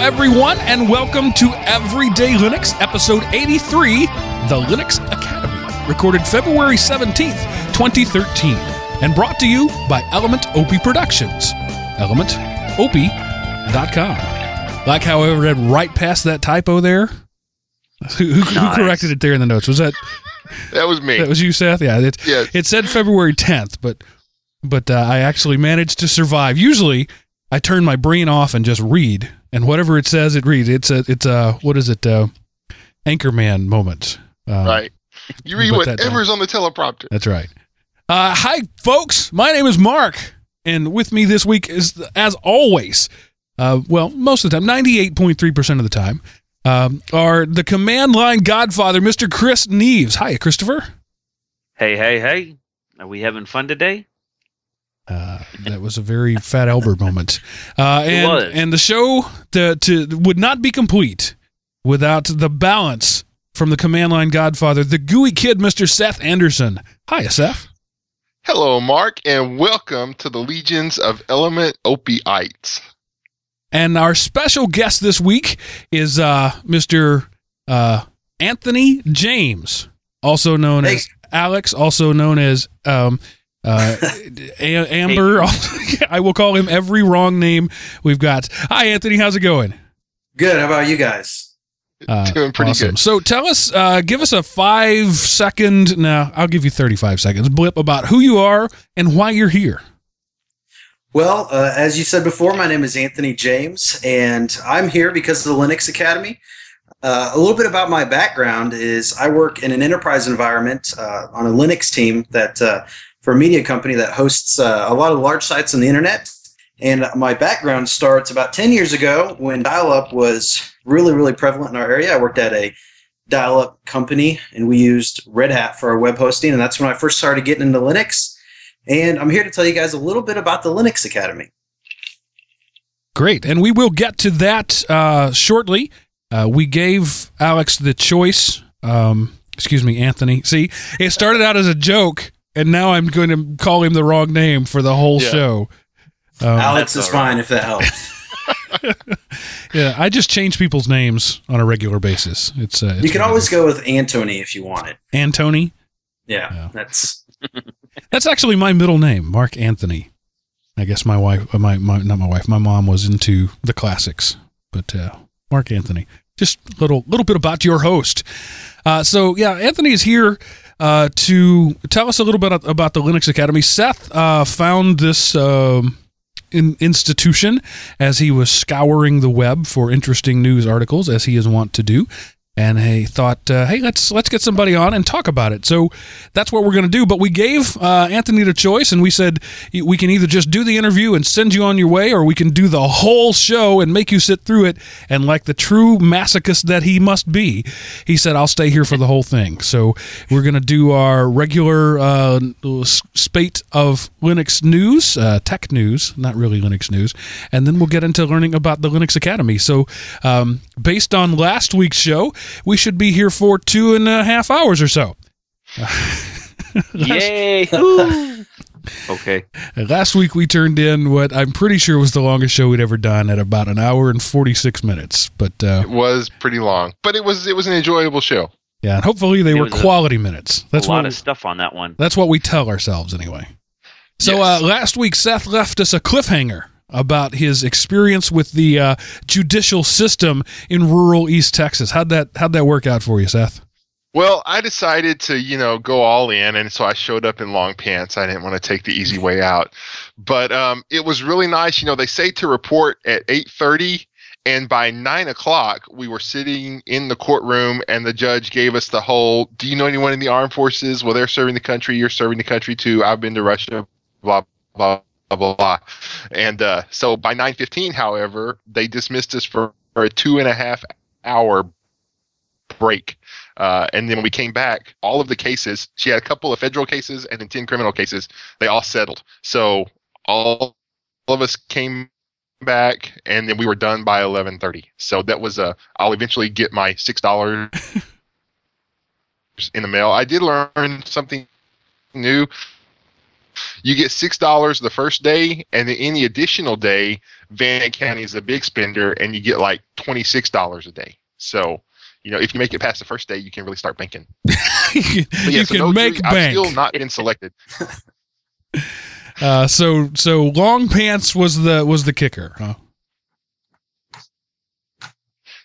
Hello, everyone, and welcome to Everyday Linux, episode 83, the Linux Academy, recorded February 17th, 2013, and brought to you by Element OP Productions. ElementOP.com. Like how I read right past that typo there? Who, who, who corrected it there in the notes? Was that That was me. that was you, Seth? Yeah, it, Yes. it said February 10th, but but uh, I actually managed to survive. Usually, I turn my brain off and just read, and whatever it says, it reads. It's a it's a what is it? Uh, Anchorman moment. Uh, right. You read whatever's on the teleprompter. That's right. Uh, hi, folks. My name is Mark, and with me this week is, as always, uh, well, most of the time, ninety-eight point three percent of the time, um, are the command line godfather, Mister Chris Neves. Hi, Christopher. Hey, hey, hey. Are we having fun today? Uh, that was a very Fat Albert moment. Uh, It and, was. and the show to, to would not be complete without the balance from the command line godfather, the gooey kid, Mr. Seth Anderson. Hi, Seth. Hello, Mark, and welcome to the Legions of Element Opiates. And our special guest this week is uh, Mr. Uh, Anthony James, also known Hey. as Alex, also known as um, uh, A- Amber. I will call him every wrong name we've got. Hi, Anthony. How's it going? Good. How about you guys? Uh, Doing pretty awesome. good. So tell us, uh, give us a five second, Now I'll give you 35 seconds blip about who you are and why you're here. Well, uh, as you said before, my name is Anthony James, and I'm here because of the Linux Academy. Uh, a little bit about my background is I work in an enterprise environment uh, on a Linux team that uh, for a media company that hosts uh, a lot of large sites on the internet. And my background starts about 10 years ago when dial up was really, really prevalent in our area. I worked at a dial up company and we used Red Hat for our web hosting. And that's when I first started getting into Linux. And I'm here to tell you guys a little bit about the Linux Academy. Great. And we will get to that uh, shortly. Uh, we gave Alex the choice. Um, excuse me, Anthony. See, it started out as a joke, and now I'm going to call him the wrong name for the whole Yeah. show. Um, Alex is all right. fine if that helps. yeah, I just change people's names on a regular basis. It's, uh, it's you can always go with Antony if you want it. Antony. Yeah, Yeah. that's That's actually my middle name, Mark Anthony. I guess my wife, uh, my, my not my wife, my mom was into the classics, but uh, Mark Anthony. Just a little little bit about your host. Uh, so yeah, Anthony is here uh, to tell us a little bit about the Linux Academy. Seth uh, found this. Um, in, institution as he was scouring the web for interesting news articles as he is wont to do and he thought uh, hey let's let's get somebody on and talk about it. So that's what we're going to do but we gave uh, anthony the choice and we said we can either just do the interview and send you on your way or we can do the whole show and make you sit through it and like the true masochist that he must be. He said i'll stay here for the whole thing. So we're going to do our regular uh, spate of linux news uh, tech news not really linux news and then we'll get into learning about the linux academy. So um, based on last week's show we should be here for two and a half hours or so Yay! Okay. Uh, Last week we turned in what I'm pretty sure was the longest show we'd ever done at about an hour and 46 minutes. But uh, It was pretty long, but it was it was an enjoyable show. yeah, and hopefully they It were was a- quality minutes. That's a lot what of stuff on that one. that's what we tell ourselves anyway. So Yes. uh, last week Seth left us a cliffhanger about his experience with the uh, judicial system in rural East Texas. How'd that how'd that work out for you, Seth? Well, I decided to, you know, go all in, and so I showed up in long pants. I didn't want to take the easy way out, but um, it was really nice. You know, they say to report at eight thirty, and by nine o'clock, we were sitting in the courtroom, and the judge gave us the whole: "Do you know anyone in the armed forces? Well, they're serving the country. You're serving the country too. I've been to Russia. Blah blah blah blah." blah. And uh, so by nine fifteen, however, they dismissed us for, for a two and a half hour break. Uh, and then when we came back, all of the cases, she had a couple of federal cases and then 10 criminal cases, they all settled. So all, all of us came back and then we were done by 11:30. So that was a I'll eventually get my $6 in the mail. I did learn something new you get six dollars the first day, and then any additional day, Van County is a big spender, and you get like twenty six dollars a day. So, you know, if you make it past the first day, you can really start banking. you yeah, so can no make jury- I've bank. still not been selected. Uh, so so long pants was the was the kicker. Huh?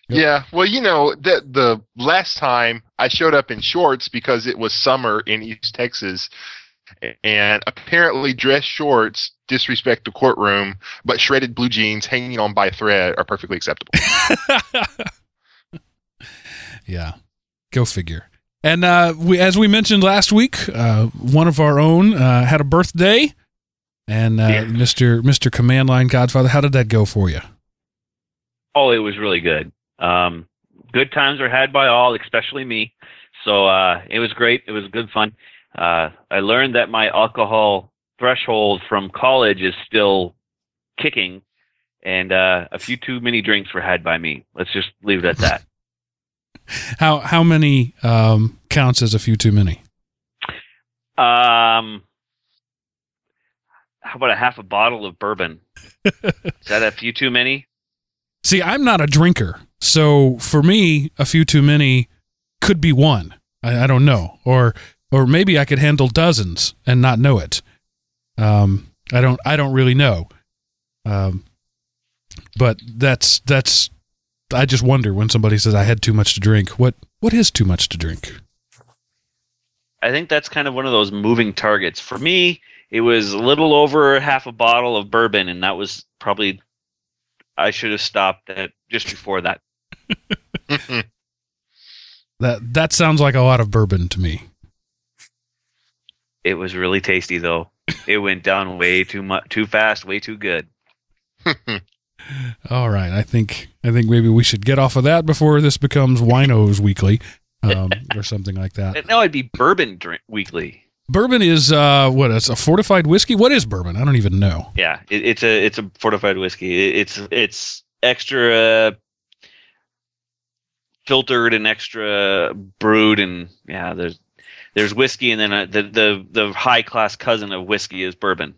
Yep. Yeah, well, you know that the last time I showed up in shorts because it was summer in East Texas, and apparently dress shorts disrespect the courtroom, but shredded blue jeans hanging on by a thread are perfectly acceptable. yeah, go figure. And uh, we, as we mentioned last week, uh, one of our own uh, had a birthday, and uh, Yeah. Mister Mister Command Line Godfather, how did that go for you? Oh, it was really good. Um, good times were had by all, especially me. So uh, it was great. It was good fun. Uh, I learned that my alcohol threshold from college is still kicking, and uh, a few too many drinks were had by me. Let's just leave it at that. How how many um, counts as a few too many? Um, how about a half a bottle of bourbon? Is that a few too many? See, I'm not a drinker, so for me, a few too many could be one. I, I don't know, or or maybe I could handle dozens and not know it. Um, I don't. I don't really know. Um, but that's that's. I just wonder when somebody says I had too much to drink. What what is too much to drink? I think that's kind of one of those moving targets. For me, it was a little over half a bottle of bourbon, and that was probably I should have stopped at just before that. That that sounds like a lot of bourbon to me. It was really tasty though. It went down way too much, too fast, way too good. All right, I think I think maybe we should get off of that before this becomes Winos Weekly, um, or something like that. No, it'd be bourbon drink weekly. Bourbon is uh, what? It's a fortified whiskey. What is bourbon? I don't even know. Yeah, it, it's a it's a fortified whiskey. It, it's it's extra uh, filtered and extra brewed, and yeah, there's there's whiskey, and then uh, the the the high class cousin of whiskey is bourbon.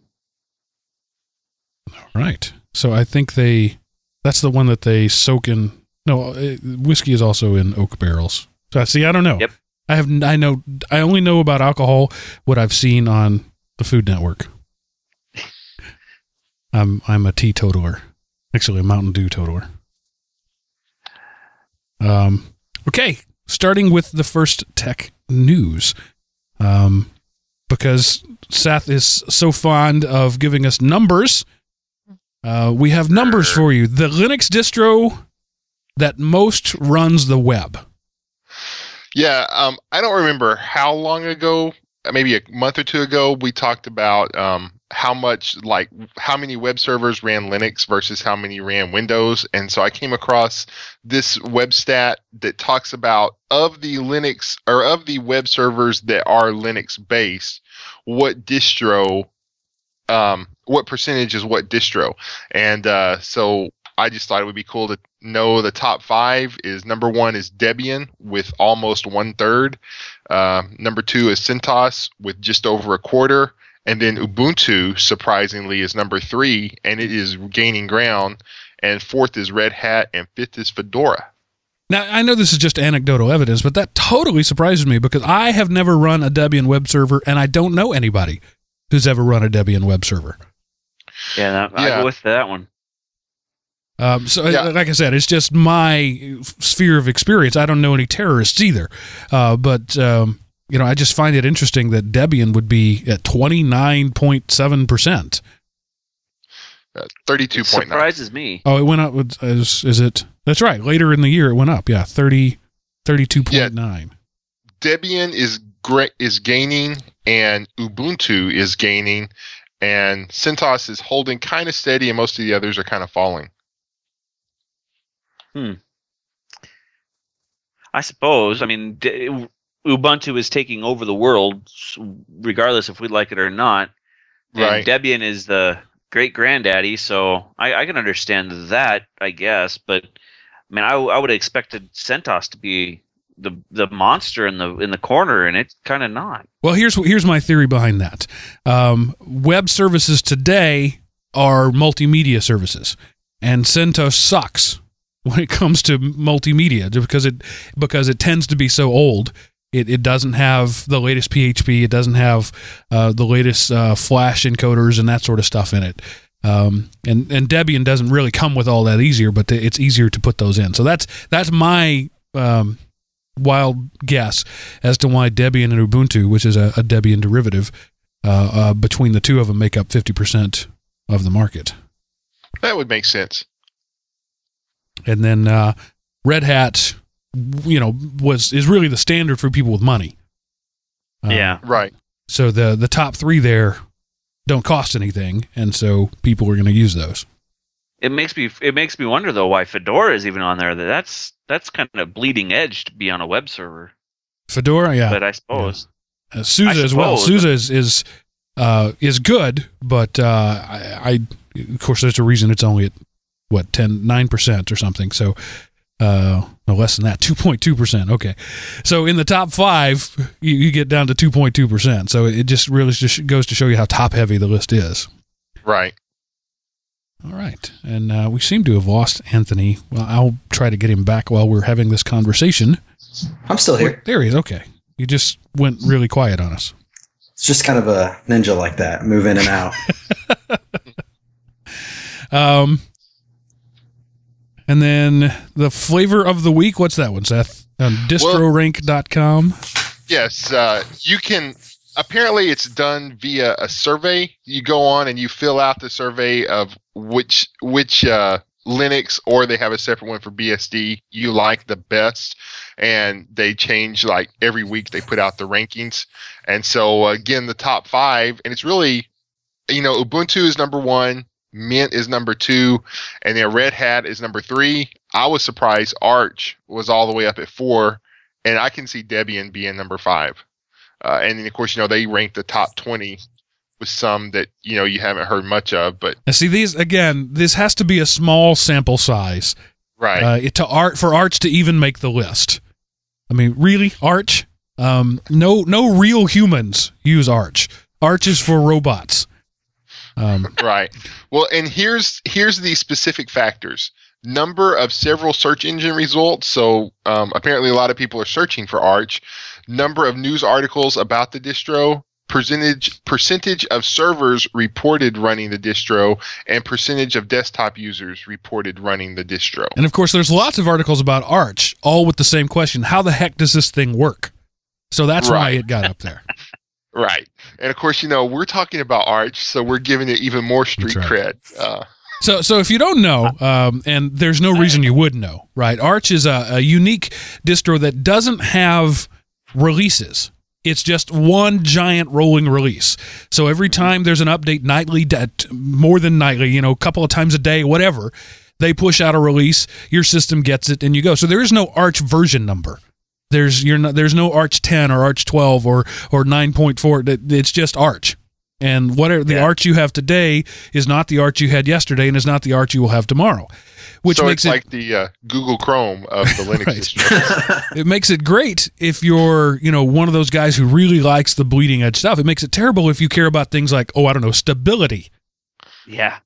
All right. So I think they. That's the one that they soak in. No, uh, whiskey is also in oak barrels. So I see, I don't know. Yep. I have. I know. I only know about alcohol what I've seen on the Food Network. I'm I'm a teetotaler. Actually, a Mountain Dew totaler. Um. Okay. Starting with the first tech news. Um, because Seth is so fond of giving us numbers. Uh, we have numbers for you. The Linux distro that most runs the web. Yeah, um, I don't remember how long ago, maybe a month or two ago, we talked about um, how much, like, how many web servers ran Linux versus how many ran Windows. And so I came across this web stat that talks about of the Linux or of the web servers that are Linux based, what distro, um, what percentage is what distro. And uh, so I just thought it would be cool to know the top five is number one is Debian with almost one third. Uh, number two is CentOS with just over a quarter. And then Ubuntu, surprisingly, is number three, and it is gaining ground. And fourth is Red Hat, and fifth is Fedora. Now, I know this is just anecdotal evidence, but that totally surprises me because I have never run a Debian web server and I don't know anybody who's ever run a Debian web server. Yeah, that, I Yeah. go with that one. Um, so, Yeah. like I said, it's just my sphere of experience. I don't know any terrorists either. Uh, but, um, you know, I just find it interesting that Debian would be at 29.7%. Uh, It surprises me. Oh, it went up. with- Is, is it? That's right. Later in the year, it went up. Yeah, 30, 32.9. Debian is great is gaining and Ubuntu is gaining and CentOS is holding kind of steady and most of the others are kind of falling. Hmm. I suppose. I mean, d- Ubuntu is taking over the world, regardless if we like it or not. And Right. Debian is the great granddaddy, so I, I can understand that, I guess. But I mean, I would have expected CentOS to be the the monster in the in the corner, and it's kind of not. Well, here's here's my theory behind that. Um, web services today are multimedia services, and CentOS sucks when it comes to multimedia because it because it tends to be so old. It, it doesn't have the latest PHP. It doesn't have uh, the latest uh, Flash encoders and that sort of stuff in it. Um, and and Debian doesn't really come with all that easier, but it's easier to put those in. So that's that's my um, wild guess as to why Debian and Ubuntu, which is a, a Debian derivative, uh, uh, between the two of them make up fifty percent of the market. That would make sense. And then uh, Red Hat, you know, was is really the standard for people with money. Uh, yeah, Right. So the the top three there don't cost anything, and so people are going to use those. it makes me it makes me wonder though why Fedora is even on there. That's that's kind of bleeding edge to be on a web server. Fedora, yeah. But I suppose Uh, SUSE I as well. suppose. SUSE is is, uh, is good, but uh, I, I of course there's a reason it's only at what 10 9 percent or something. So uh, no less than that, two point two percent. Okay, so in the top five, you, you get down to two point two percent. So it just really just goes to show you how top heavy the list is. Right. All right, and uh, we seem to have lost Anthony. Well, I'll try to get him back while we're having this conversation. I'm still here. There he is. Okay, you just went really quiet on us. It's just kind of a ninja like that, move in and out. Um, and then the flavor of the week. What's that one, Seth? On distrorank.com. Yes, uh, you can. Apparently, it's done via a survey. You go on and you fill out the survey of which which uh, Linux or they have a separate one for BSD you like the best, and they change like every week. They put out the rankings, and so again, the top five, and it's really, you know, Ubuntu is number one. Mint is number two, and then Red Hat is number three. I was surprised Arch was all the way up at four, and I can see Debian being number five. Uh, and then of course, you know, they rank the top twenty with some that you know you haven't heard much of, but Now, see these again. This has to be a small sample size right, uh, it, to art for Arch to even make the list. I mean, really, Arch? Um, no, no real humans use Arch. Arch is for robots. Um, right. Well, and here's here's the specific factors: number of several search engine results. So um, apparently, a lot of people are searching for Arch. Number of news articles about the distro. Percentage percentage of servers reported running the distro, and percentage of desktop users reported running the distro. and of course, there's lots of articles about Arch, all with the same question: How the heck does this thing work? So that's why Right. it got up there. Right. And of course, you know, we're talking about Arch, so we're giving it even more street That's cred. Uh, So, so if you don't know, um, and there's no reason you would know, right? Arch is a, a unique distro that doesn't have releases. It's just one giant rolling release. So every time there's an update nightly, that more than nightly, you know, a couple of times a day, whatever, they push out a release. Your system gets it, and you go. So there is no Arch version number. There's you're not, there's no Arch 10 or Arch 12 or or 9.4. It's just Arch. And whatever the Yeah. Arch you have today is not the Arch you had yesterday, and is not the Arch you will have tomorrow. Which so makes it's it like the uh, Google Chrome of the Linux Right. distro. it makes it great if you're you know one of those guys who really likes the bleeding edge stuff. It makes it terrible if you care about things like oh I don't know stability yeah.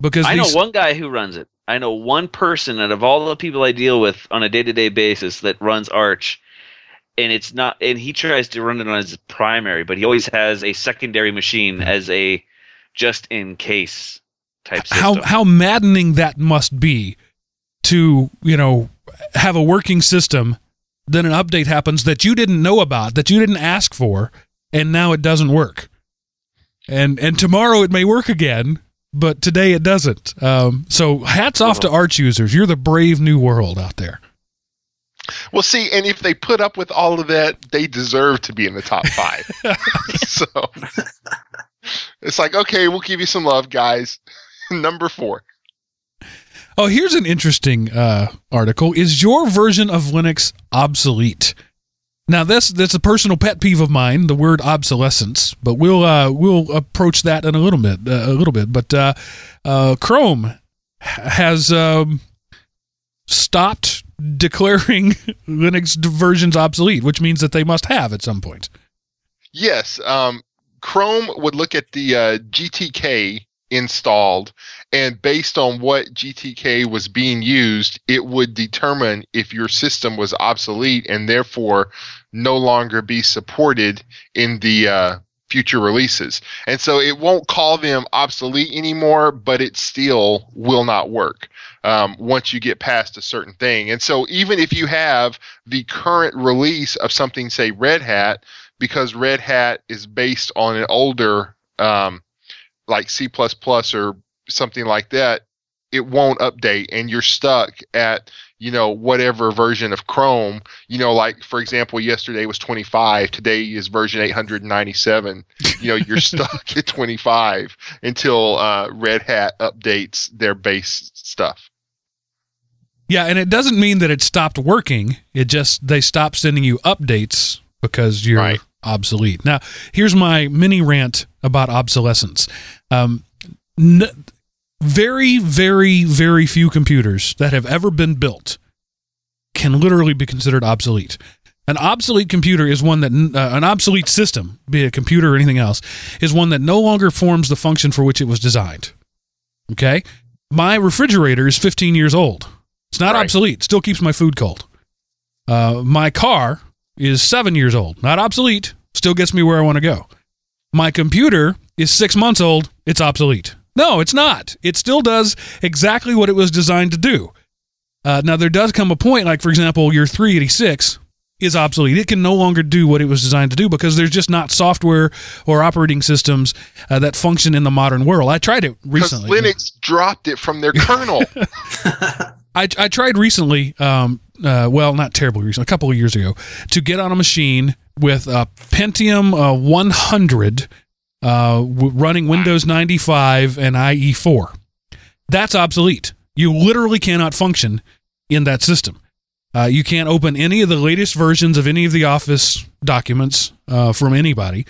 because I know one guy who runs it. I know one person out of all the people I deal with on a day to day basis that runs Arch, and it's not. And he tries to run it on his primary, but he always has a secondary machine as a just in case type system. how how maddening that must be to you know have a working system then an update happens that you didn't know about that you didn't ask for and now it doesn't work and and tomorrow it may work again but today it doesn't um, so hats off to arch users you're the brave new world out there well, see, and if they put up with all of that, they deserve to be in the top five. so it's like, okay, we'll give you some love, guys. Number four. Oh, here's an interesting uh, article. Is your version of Linux obsolete? Now, this that's a personal pet peeve of mine, the word obsolescence. But we'll uh, we'll approach that in a little bit, uh, a little bit. But uh, uh, Chrome has um, stopped declaring Linux versions obsolete, which means that they must have at some point. Yes, um, Chrome would look at the uh, GTK installed, and based on what GTK was being used, it would determine if your system was obsolete and therefore no longer be supported in the uh, future releases. And so it won't call them obsolete anymore, but it still will not work um, once you get past a certain thing. And so even if you have the current release of something, say Red Hat, because Red Hat is based on an older, um, like C or something like that, it won't update, and you're stuck at you know whatever version of Chrome. You know, like for example, yesterday was 25, today is version 897. You know, you're stuck at 25 until uh, Red Hat updates their base stuff. Yeah, and it doesn't mean that it stopped working. It just they stopped sending you updates because you're right. obsolete. Now, here's my mini rant about obsolescence. Um, n- very, very, very few computers that have ever been built can literally be considered obsolete. An obsolete computer is one that uh, an obsolete system, be it a computer or anything else, is one that no longer forms the function for which it was designed. Okay, my refrigerator is 15 years old. It's not right. obsolete. Still keeps my food cold. Uh, my car is seven years old. Not obsolete. Still gets me where I want to go. My computer is six months old. It's obsolete. No, it's not. It still does exactly what it was designed to do. Uh, now, there does come a point, like, for example, your 386 is obsolete. It can no longer do what it was designed to do because there's just not software or operating systems uh, that function in the modern world. I tried it recently. Linux dropped it from their kernel. I, I tried recently, um, uh, well, not terribly recently, a couple of years ago, to get on a machine with a Pentium uh, 100 uh, w- running Windows 95 and IE4. That's obsolete. You literally cannot function in that system. Uh, you can't open any of the latest versions of any of the Office documents uh, from anybody.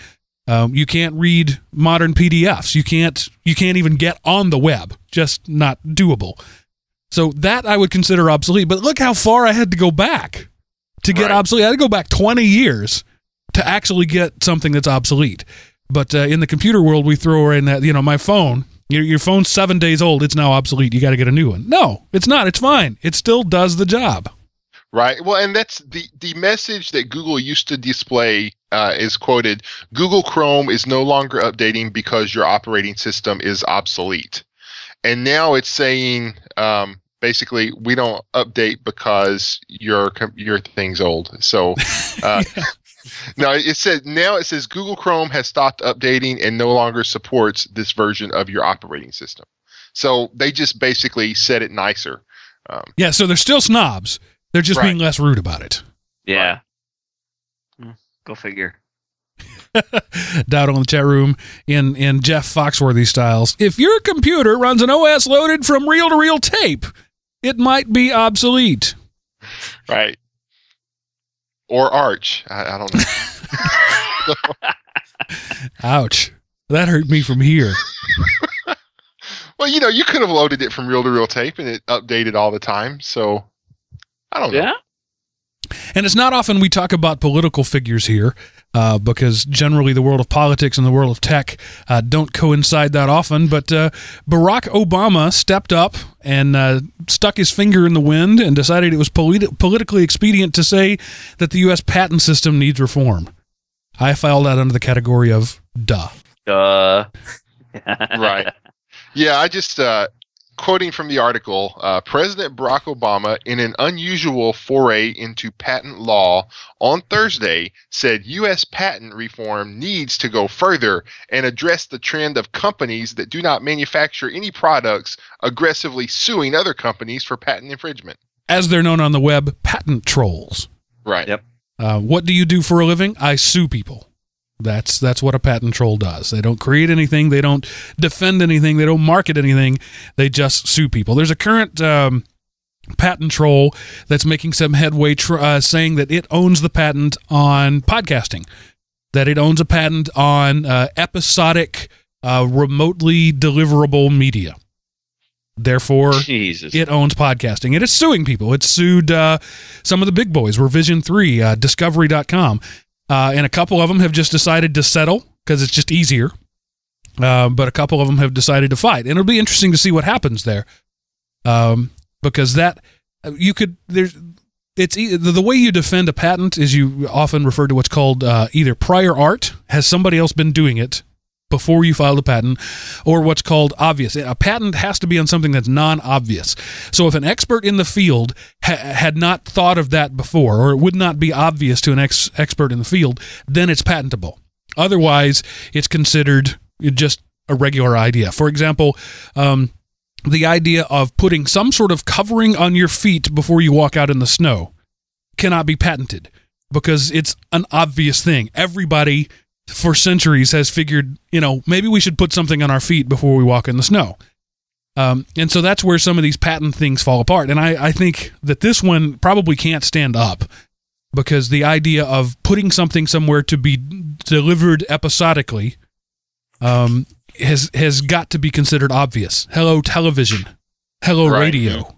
Um, you can't read modern PDFs. You can't. You can't even get on the web. Just not doable. So that I would consider obsolete. But look how far I had to go back to get right. obsolete. I had to go back 20 years to actually get something that's obsolete. But uh, in the computer world, we throw in that, you know, my phone, your, your phone's seven days old, it's now obsolete. You got to get a new one. No, it's not. It's fine. It still does the job. Right. Well, and that's the, the message that Google used to display uh, is quoted Google Chrome is no longer updating because your operating system is obsolete. And now it's saying um, basically we don't update because your your thing's old. So uh, now it says now it says Google Chrome has stopped updating and no longer supports this version of your operating system. So they just basically said it nicer. Um, yeah, so they're still snobs. They're just right. being less rude about it. Yeah. Hmm, go figure. Doubt on the chat room in in Jeff Foxworthy styles. If your computer runs an OS loaded from reel to reel tape, it might be obsolete. Right or Arch. I, I don't know. Ouch. That hurt me from here. well, you know, you could have loaded it from reel to reel tape and it updated all the time. So I don't know. Yeah. And it's not often we talk about political figures here uh, because generally the world of politics and the world of tech uh, don't coincide that often. But uh, Barack Obama stepped up and uh, stuck his finger in the wind and decided it was polit- politically expedient to say that the U.S. patent system needs reform. I filed that under the category of duh. Duh. right. Yeah, I just uh, quoting from the article, uh, President Barack Obama, in an unusual foray into patent law on Thursday, said U.S. patent reform needs to go further and address the trend of companies that do not manufacture any products aggressively suing other companies for patent infringement. As they're known on the web, patent trolls. Right. Yep. Uh, what do you do for a living? I sue people. That's that's what a patent troll does. They don't create anything. They don't defend anything. They don't market anything. They just sue people. There's a current um, patent troll that's making some headway, tr- uh, saying that it owns the patent on podcasting, that it owns a patent on uh, episodic, uh, remotely deliverable media. Therefore, Jesus. it owns podcasting and it's suing people. It sued uh, some of the big boys, Revision 3, uh, Discovery.com. Uh, and a couple of them have just decided to settle because it's just easier. Uh, but a couple of them have decided to fight. And it'll be interesting to see what happens there. Um, because that, you could, there's, it's the the way you defend a patent is you often refer to what's called uh, either prior art, has somebody else been doing it before you filed a patent, or what's called obvious. A patent has to be on something that's non obvious. So if an expert in the field ha- had not thought of that before, or it would not be obvious to an ex- expert in the field, then it's patentable. Otherwise, it's considered just a regular idea. For example, um, the idea of putting some sort of covering on your feet before you walk out in the snow cannot be patented because it's an obvious thing. Everybody for centuries has figured, you know, maybe we should put something on our feet before we walk in the snow. Um, and so that's where some of these patent things fall apart. And I, I think that this one probably can't stand up because the idea of putting something somewhere to be delivered episodically um, has has got to be considered obvious. Hello, television. Hello, Right. radio.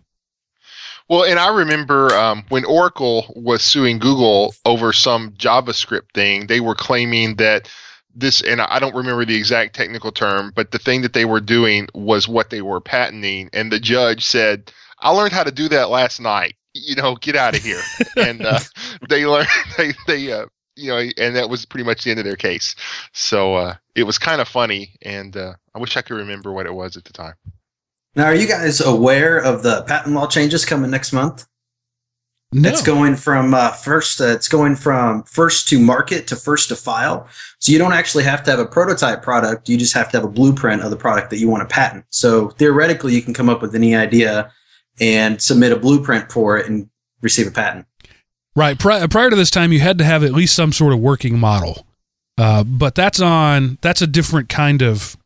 Well, and I remember um, when Oracle was suing Google over some JavaScript thing, they were claiming that this, and I don't remember the exact technical term, but the thing that they were doing was what they were patenting. And the judge said, I learned how to do that last night. You know, get out of here. and uh, they learned, they, they, uh, you know, and that was pretty much the end of their case. So uh, it was kind of funny. And uh, I wish I could remember what it was at the time. Now, are you guys aware of the patent law changes coming next month? No. It's going from uh, first. Uh, it's going from first to market to first to file. So you don't actually have to have a prototype product. You just have to have a blueprint of the product that you want to patent. So theoretically, you can come up with any idea and submit a blueprint for it and receive a patent. Right. Pri- prior to this time, you had to have at least some sort of working model. Uh, but that's on that's a different kind of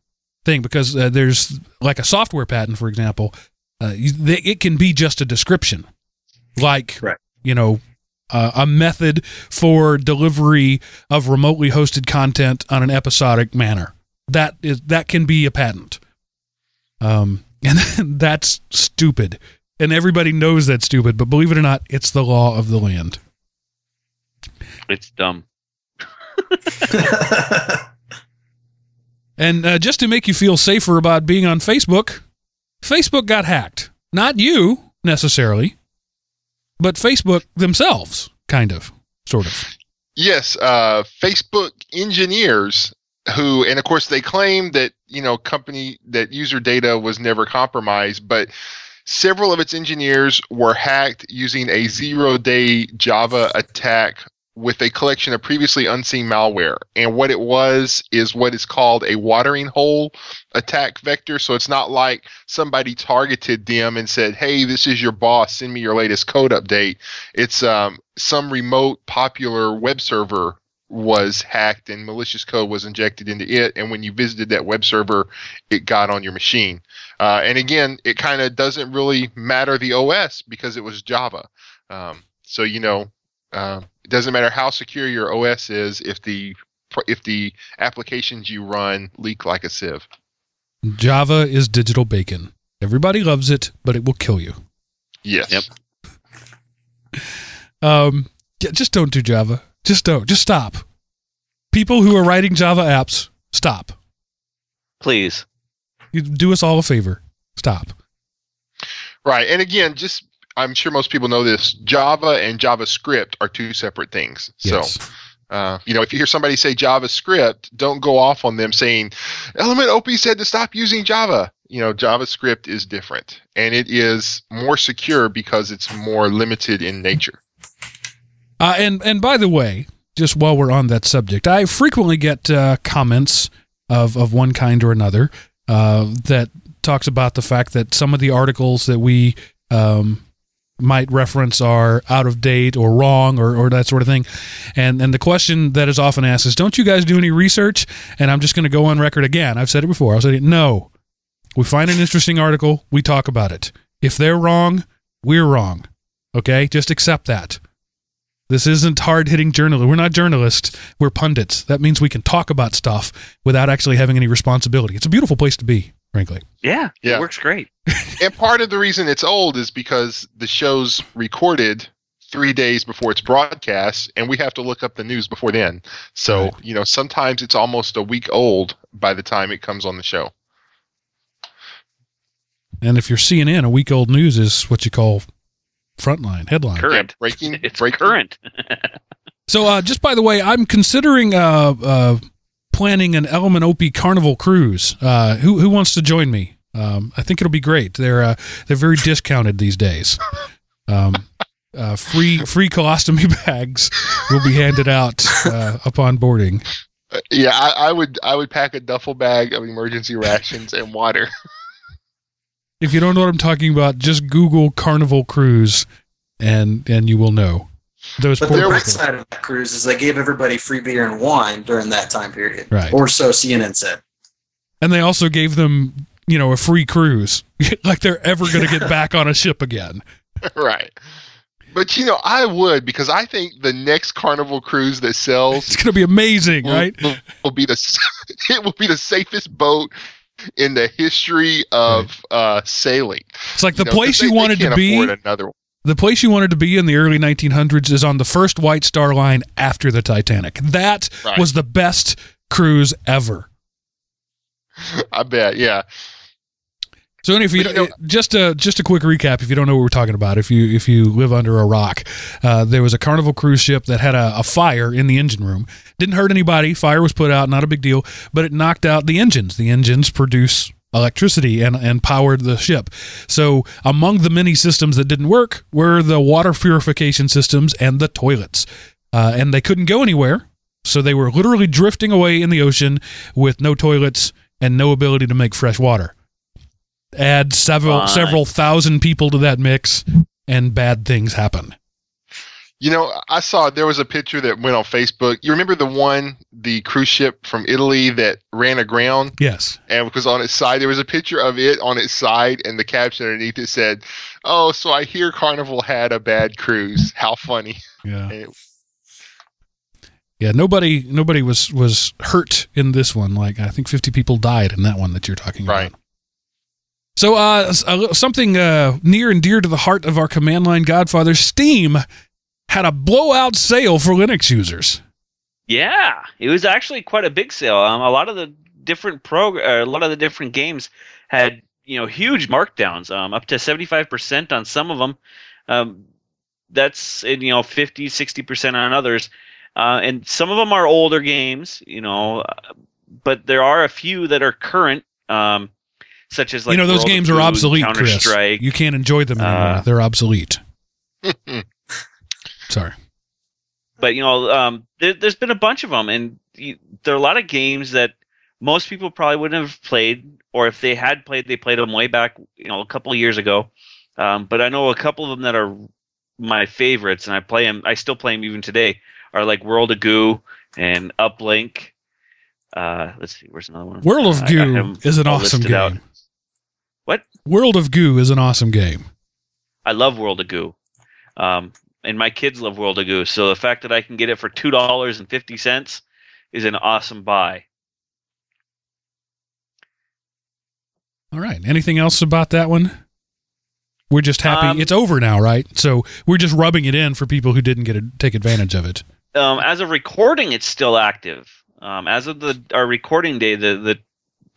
thing because uh, there's like a software patent, for example. Uh, you, they, it can be just a description, like Correct. you know uh, a method for delivery of remotely hosted content on an episodic manner. That is that can be a patent. Um, and that's stupid, and everybody knows that's stupid. But believe it or not, it's the law of the land. It's dumb. And uh, just to make you feel safer about being on Facebook, Facebook got hacked. Not you necessarily, but Facebook themselves, kind of, sort of. Yes, uh, Facebook engineers who, and of course, they claim that you know company that user data was never compromised, but several of its engineers were hacked using a zero-day Java attack with a collection of previously unseen malware. And what it was is what is called a watering hole attack vector. So it's not like somebody targeted them and said, "Hey, this is your boss. Send me your latest code update." It's um, some remote popular web server was hacked and malicious code was injected into it. And when you visited that web server, it got on your machine. Uh, and again, it kind of doesn't really matter the OS because it was Java. Um, so you know, uh, it doesn't matter how secure your OS is if the if the applications you run leak like a sieve. Java is digital bacon. Everybody loves it, but it will kill you. Yes. Yep. Um, yeah, just don't do Java. Just don't. Just stop. People who are writing Java apps, stop. Please. You do us all a favor. Stop. Right. And again, just I'm sure most people know this. Java and JavaScript are two separate things. Yes. So, uh, you know, if you hear somebody say JavaScript, don't go off on them saying Element OP said to stop using Java. You know, JavaScript is different and it is more secure because it's more limited in nature. Uh, and and by the way, just while we're on that subject, I frequently get uh, comments of of one kind or another uh, that talks about the fact that some of the articles that we um, might reference are out of date or wrong or, or that sort of thing. And and the question that is often asked is, don't you guys do any research? And I'm just going to go on record again. I've said it before. I'll say it. No, we find an interesting article, we talk about it. If they're wrong, we're wrong. Okay, just accept that. This isn't hard hitting journalism. We're not journalists. We're pundits. That means we can talk about stuff without actually having any responsibility. It's a beautiful place to be. Frankly. Yeah, Yeah. it works great. and part of the reason it's old is because the show's recorded three days before it's broadcast, and we have to look up the news before then. So Right. you know, sometimes it's almost a week old by the time it comes on the show. And if you're CNN, a week old news is what you call frontline headline. Current. Yeah, breaking, It's breaking. current. So, uh, just by the way, I'm considering uh, uh, planning an Element OP Carnival cruise. Uh, who who wants to join me? Um, I think it'll be great. They're uh, they're very discounted these days. Um, uh, free free colostomy bags will be handed out uh, upon boarding. Uh, yeah, I, I would I would pack a duffel bag of emergency rations and water. If you don't know what I'm talking about, just Google Carnival cruise, and and you will know. Those But poor the bright people. side of that cruise is they gave everybody free beer and wine during that time period. Right. Or so CNN said. And they also gave them, you know, a free cruise. like they're ever going to get back on a ship again. right. But you know, I would because I think the next Carnival cruise that sells It's going to be amazing, will, right? will, will be the it will be the safest boat in the history of uh, sailing. It's like the You place they- you they wanted to can't be. afford another one. The place you wanted to be in the early 1900s is on the first White Star Line after the Titanic. That Right. was the best cruise ever. I bet. Yeah. So anyway, if you, you don't- just a just a quick recap, if you don't know what we're talking about, if you if you live under a rock, uh, there was a Carnival cruise ship that had a, a fire in the engine room. Didn't hurt anybody. Fire was put out, not a big deal, but it knocked out the engines. The engines produce electricity and and powered the ship. So among the many systems that didn't work were the water purification systems and the toilets, uh, and they couldn't go anywhere. So they were literally drifting away in the ocean with no toilets and no ability to make fresh water add several Fine. several thousand people to that mix and bad things happen You know, I saw there was a picture that went on Facebook. You remember the one, the cruise ship from Italy that ran aground, yes and because on its side there was a picture of it on its side, and the caption underneath it said, "Oh, so I hear Carnival had a bad cruise. How funny!" yeah it- yeah nobody nobody was was hurt in this one like i think 50 people died in that one that you're talking Right. about so uh, li- something uh, near and dear to the heart of our command line godfather steam had a blowout sale for linux users Yeah, it was actually quite a big sale. Um, a lot of the different prog- uh, a lot of the different games had you know huge markdowns, um, up to seventy five percent on some of them. Um, that's and, you know 50 60 percent on others, uh, and some of them are older games, you know, uh, but there are a few that are current. Um, such as like you know those World of games are obsolete Counter chris Strike. you can't enjoy them anymore Uh, they're obsolete sorry but you know, um, there, there's been a bunch of them, and you, there are a lot of games that most people probably wouldn't have played, or if they had played, they played them way back, you know, a couple of years ago. Um, but I know a couple of them that are my favorites, and I play them. I still play them even today. Are like World of Goo and Uplink. Uh, let's see, where's another one? world Uh, of got goo is an awesome listed out. game What? world of goo is an awesome game I love World of Goo. Um, and my kids love World of Goo. So the fact that I can get it for two dollars and fifty cents is an awesome buy. All right. Anything else about that one? We're just happy Um, it's over now, right? So we're just rubbing it in for people who didn't get to take advantage of it. um, as of recording, it's still active. Um, as of the our recording day, the the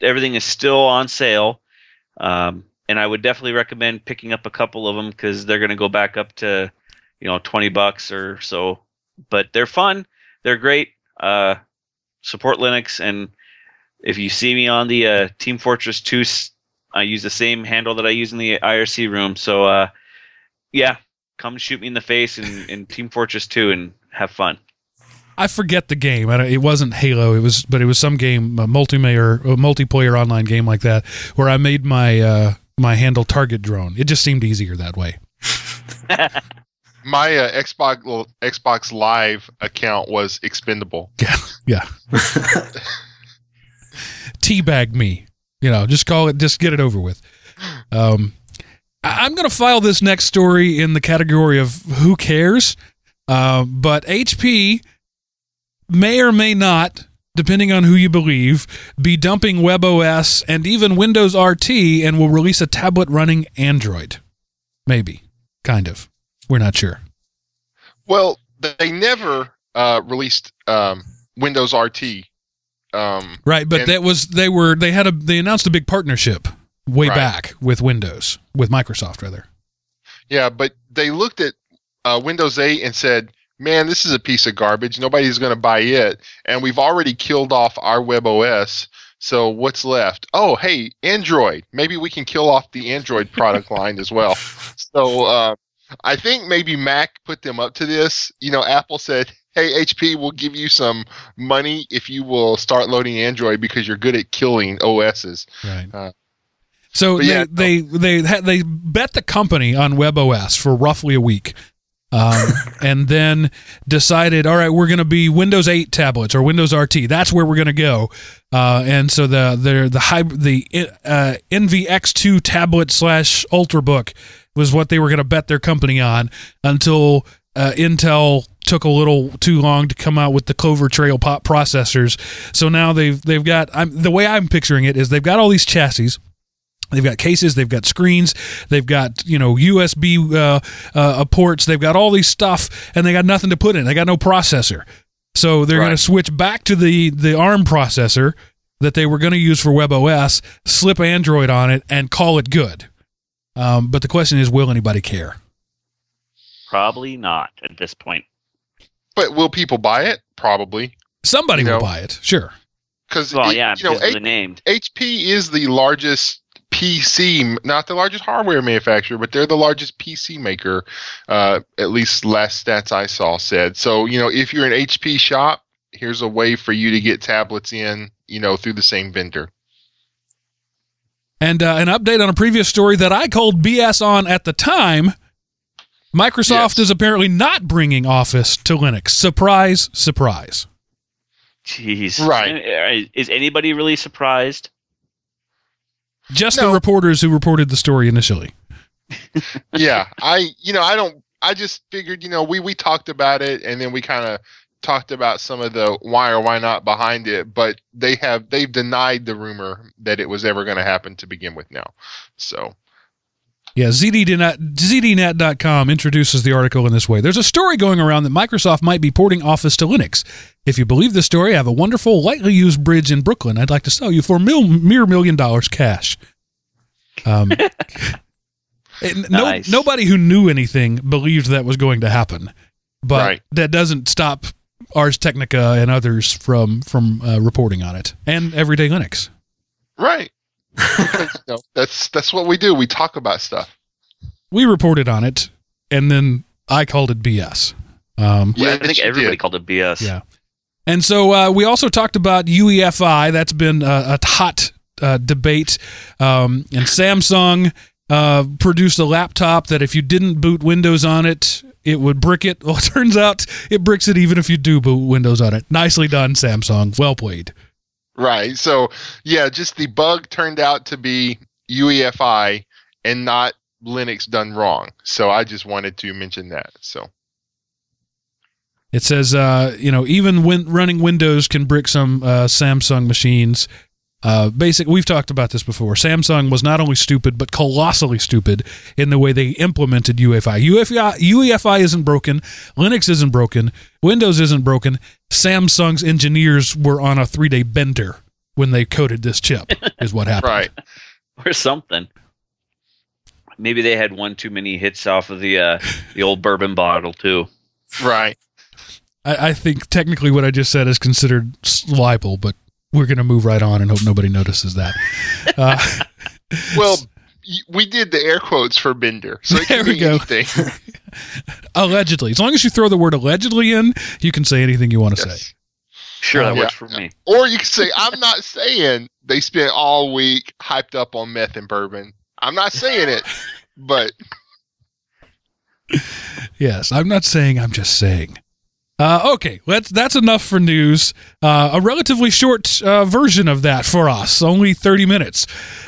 everything is still on sale, um, and I would definitely recommend picking up a couple of them because they're going to go back up to you know twenty bucks or so. But they're fun, they're great. Uh, support Linux, and if you see me on the uh, Team Fortress Two, I use the same handle that I use in the IRC room. So uh, yeah, come shoot me in the face in, in Team Fortress Two and have fun. I forget the game. I don't, it wasn't Halo. It was, but it was some game, a multiplayer, a multiplayer online game like that, where I made my uh, my handle target drone. It just seemed easier that way. My uh, Xbox Xbox Live account was expendable. Yeah. Teabag me. You know, just call it. Just get it over with. Um, I- I'm going to file this next story in the category of who cares. Uh, but HP may or may not depending on who you believe, be dumping WebOS and even Windows RT and will release a tablet running Android. Maybe. Kind of. We're not sure. Well, they never uh, released um, Windows RT. Um, Right, but And- that was they were they had a they announced a big partnership way Right. back with Windows, with Microsoft rather. yeah, but they looked at uh, Windows 8 and said, "Man, this is a piece of garbage. Nobody's going to buy it, and we've already killed off our web OS." So what's left? Oh, hey, Android. Maybe we can kill off the Android product line as well." So uh, I think maybe Mac put them up to this. You know, Apple said. Hey HP, we'll give you some money if you will start loading Android because you're good at killing OSs. Right. Uh, so they yeah, they they had, they bet the company on WebOS for roughly a week. Um, and then decided, all right, we're going to be Windows 8 tablets or Windows RT. That's where we're going to go. Uh, and so the the the high, the uh, Envy X2 tablet slash Ultrabook was what they were going to bet their company on until uh, Intel took a little too long to come out with the Clover Trail pop processors. So now they've they've got I'm, the way I'm picturing it is they've got all these chassis. They've got cases, they've got screens, they've got you know USB uh, uh, ports, they've got all these stuff, and they got nothing to put in. They got no processor, so they're going to switch back to the the ARM processor that they were going to use for WebOS, slip Android on it, and call it good. Um, but the question is, will anybody care? Probably not at this point. But will people buy it? Probably. Somebody You will know, buy it, sure. Because Well, yeah, you know, of H- the name. HP is the largest PC, not the largest hardware manufacturer, but they're the largest PC maker. Uh, at least last stats I saw said. So you know, if you're an HP shop, here's a way for you to get tablets in, you know, through the same vendor. And uh, an update on a previous story that I called BS on at the time. Microsoft Yes. is apparently not bringing Office to Linux. Surprise, surprise. Jeez. Right. Is anybody really surprised? Just the reporters who reported the story initially. yeah, I you know I don't I just figured you know we we talked about it and then we kind of talked about some of the why or why not behind it, but they have they've denied the rumor that it was ever going to happen to begin with now. So Yeah, ZDNet, ZDNet.com introduces the article in this way. There's a story going around that Microsoft might be porting Office to Linux. If you believe this story, I have a wonderful, lightly used bridge in Brooklyn I'd like to sell you for a mil- mere million dollars cash. Um, and no, Nice. Nobody who knew anything believed that was going to happen. But Right. that doesn't stop Ars Technica and others from, from uh, reporting on it. And Everyday Linux. right, Because, you know, that's that's what we do. We talk about stuff. We reported on it, and then I called it BS. Um, Yeah, I think everybody did. called it BS. Yeah. And so uh, we also talked about UEFI. That's been a, a hot uh, debate. Um, and Samsung uh, produced a laptop that if you didn't boot Windows on it, it would brick it. Well, it turns out it bricks it even if you do boot Windows on it. Nicely done, Samsung. Well played. Right. So yeah, just the bug turned out to be UEFI and not Linux done wrong. So I just wanted to mention that. So It says, uh, you know, even when running Windows can brick some uh, Samsung machines. Uh, basic. We've talked about this before. Samsung was not only stupid, but colossally stupid in the way they implemented UEFI. UEFI, UEFI isn't broken. Linux isn't broken. Windows isn't broken. Samsung's engineers were on a three-day bender when they coded this chip. is what happened. right. Or something. Maybe they had one too many hits off of the uh, the old bourbon bottle too. Right. I, I think technically what I just said is considered libel, but we're going to move right on and hope nobody notices that. Uh, Well, we did the air quotes for Bender, so it There we go. anything. allegedly, as long as you throw the word allegedly in, you can say anything you want to say. Sure, that Yeah. works for me. Or you can say, I'm not saying they spent all week hyped up on meth and bourbon. I'm not saying it, but Yes, I'm not saying. I'm just saying. Uh, okay, let's, that's enough for news. Uh, a relatively short uh, version of that for us, only 30 minutes.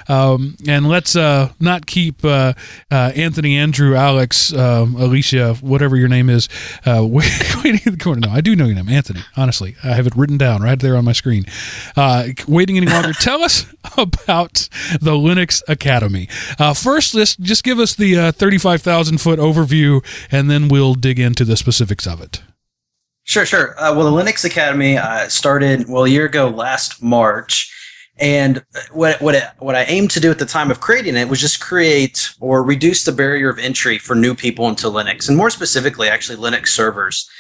Um, and let's uh, not keep uh, uh, Anthony, Andrew, Alex, um, Alicia, whatever your name is, waiting in the corner. No, I do know your name, Anthony. Honestly, I have it written down right there on my screen. Waiting any longer, tell us about the Linux Academy. First, let's just give us the uh, 35,000 foot overview, and then we'll dig into the specifics of it. Sure, sure. Uh, well, the Linux Academy uh, started well a year ago last March, and what what it, what I aimed to do at the time of creating it was just create or reduce the barrier of entry for new people into Linux, and more specifically, actually Linux servers.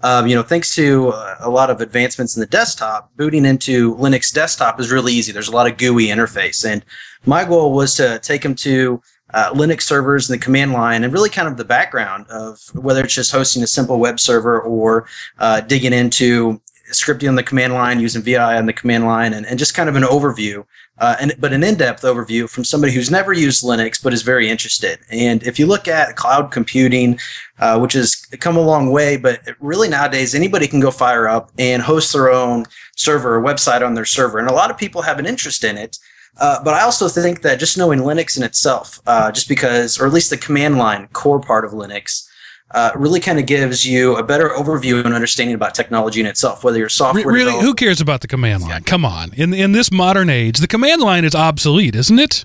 Um, you know, thanks to uh, a lot of advancements in the desktop, booting into Linux desktop is really easy. There's a lot of GUI interface, and my goal was to take them to uh, Linux servers and the command line, and really kind of the background of whether it's just hosting a simple web server or uh, digging into scripting on the command line, using VI on the command line, and, and just kind of an overview, uh, and but an in-depth overview from somebody who's never used Linux but is very interested. And if you look at cloud computing, uh, which has come a long way, but really nowadays anybody can go fire up and host their own server or website on their server, and a lot of people have an interest in it. Uh, but I also think that just knowing Linux in itself, uh, just because, or at least the command line core part of Linux, uh, really kind of gives you a better overview and understanding about technology in itself. Whether you're software, Re- really, who cares about the command line? Come on, in in this modern age, the command line is obsolete, isn't it?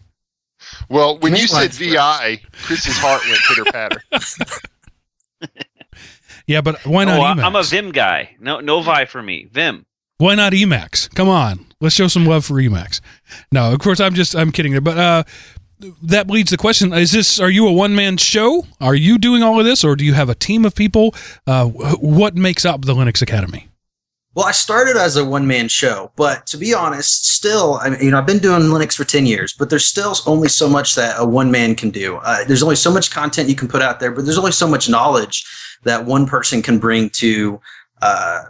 Well, when you said line's VI, Chris's heart went pitter patter. Yeah, but why not Oh, I- Emacs? I'm a Vim guy. No, no Vi for me. Vim. Why not Emacs? Come on, let's show some love for Emacs. No, of course I'm just I'm kidding there, but uh, that leads the question: Is this are you a one man show? Are you doing all of this, or do you have a team of people? Uh, what makes up the Linux Academy? Well, I started as a one man show, but to be honest, still, I mean, you know, I've been doing Linux for 10 years, but there's still only so much that a one man can do. Uh, there's only so much content you can put out there, but there's only so much knowledge that one person can bring to, uh,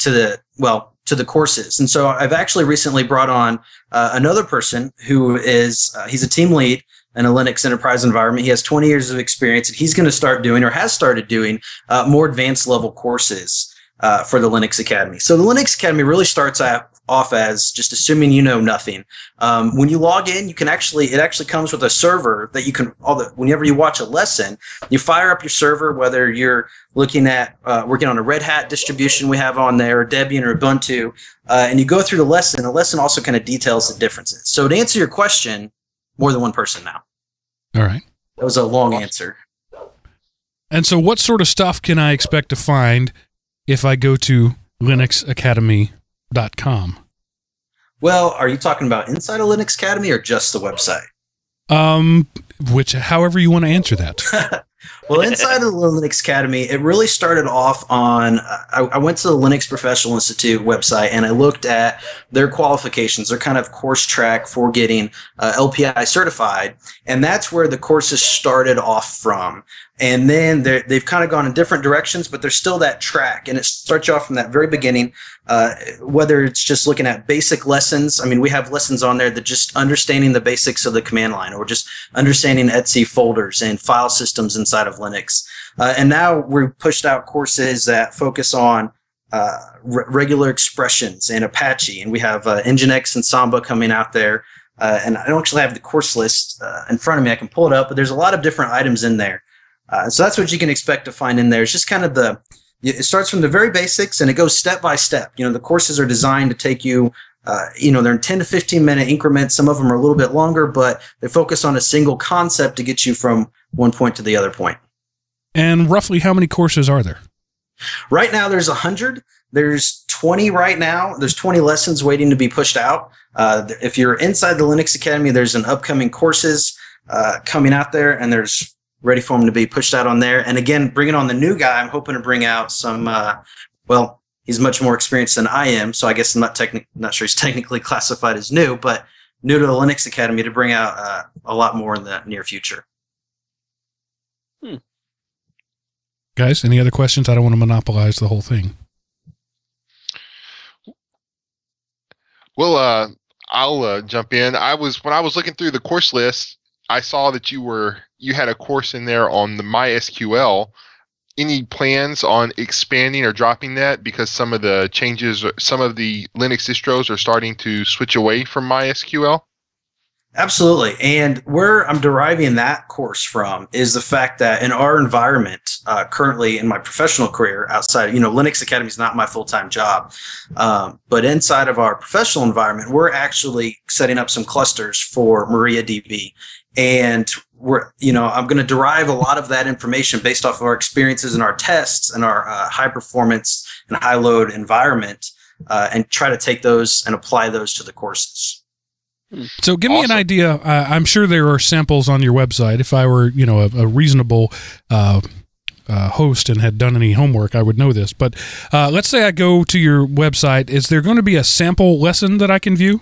to the, well, to the courses. And so I've actually recently brought on uh, another person who is, uh, he's a team lead in a Linux enterprise environment. He has 20 years of experience and he's going to start doing or has started doing uh, more advanced level courses uh, for the Linux Academy. So the Linux Academy really starts out, off as just assuming you know nothing. Um, when you log in, you can actually it actually comes with a server that you can all the whenever you watch a lesson, you fire up your server whether you're looking at uh, working on a Red Hat distribution we have on there, or Debian or Ubuntu, uh, and you go through the lesson. The lesson also kind of details the differences. So to answer your question, more than one person now. All right. That was a long answer. And so, what sort of stuff can I expect to find if I go to linuxacademy.com? Well, are you talking about inside a Linux Academy or just the website? Um, which, however you want to answer that. well, inside of the Linux Academy, it really started off on. I, I went to the Linux Professional Institute website and I looked at their qualifications, their kind of course track for getting uh, LPI certified, and that's where the courses started off from. And then they've kind of gone in different directions, but there's still that track, and it starts you off from that very beginning. Uh, whether it's just looking at basic lessons, I mean, we have lessons on there that just understanding the basics of the command line, or just understanding etc folders and file systems inside of Linux. Uh, and now we've pushed out courses that focus on uh, re- regular expressions and Apache, and we have uh, Nginx and Samba coming out there. Uh, and I don't actually have the course list uh, in front of me. I can pull it up, but there's a lot of different items in there. Uh, so that's what you can expect to find in there. It's just kind of the it starts from the very basics and it goes step by step. You know, the courses are designed to take you, uh, you know, they're in 10 to 15 minute increments. Some of them are a little bit longer, but they focus on a single concept to get you from one point to the other point. and roughly how many courses are there? Right now, there's 100. There's 20 right now. There's 20 lessons waiting to be pushed out. Uh, if you're inside the Linux Academy, there's an upcoming courses uh, coming out there, and there's ready for them to be pushed out on there. And again, bringing on the new guy, I'm hoping to bring out some. Uh, well, he's much more experienced than I am, so I guess I'm not techni- not sure he's technically classified as new, but new to the Linux Academy to bring out uh, a lot more in the near future. Guys, any other questions? I don't want to monopolize the whole thing. Well, uh, I'll uh, jump in. I was when I was looking through the course list, I saw that you were you had a course in there on the MySQL any plans on expanding or dropping that because some of the changes, some of the Linux distros are starting to switch away from MySQL? Absolutely. And where I'm deriving that course from is the fact that in our environment, uh, currently in my professional career outside, you know, Linux Academy is not my full time job. Um, but inside of our professional environment, we're actually setting up some clusters for MariaDB. And we're, you know, I'm going to derive a lot of that information based off of our experiences and our tests and our uh, high performance and high load environment uh, and try to take those and apply those to the courses. So give me an idea. Uh, I'm sure there are samples on your website. If I were, you know, a, a reasonable uh, uh, host and had done any homework, I would know this. But uh, let's say I go to your website. Is there going to be a sample lesson that I can view?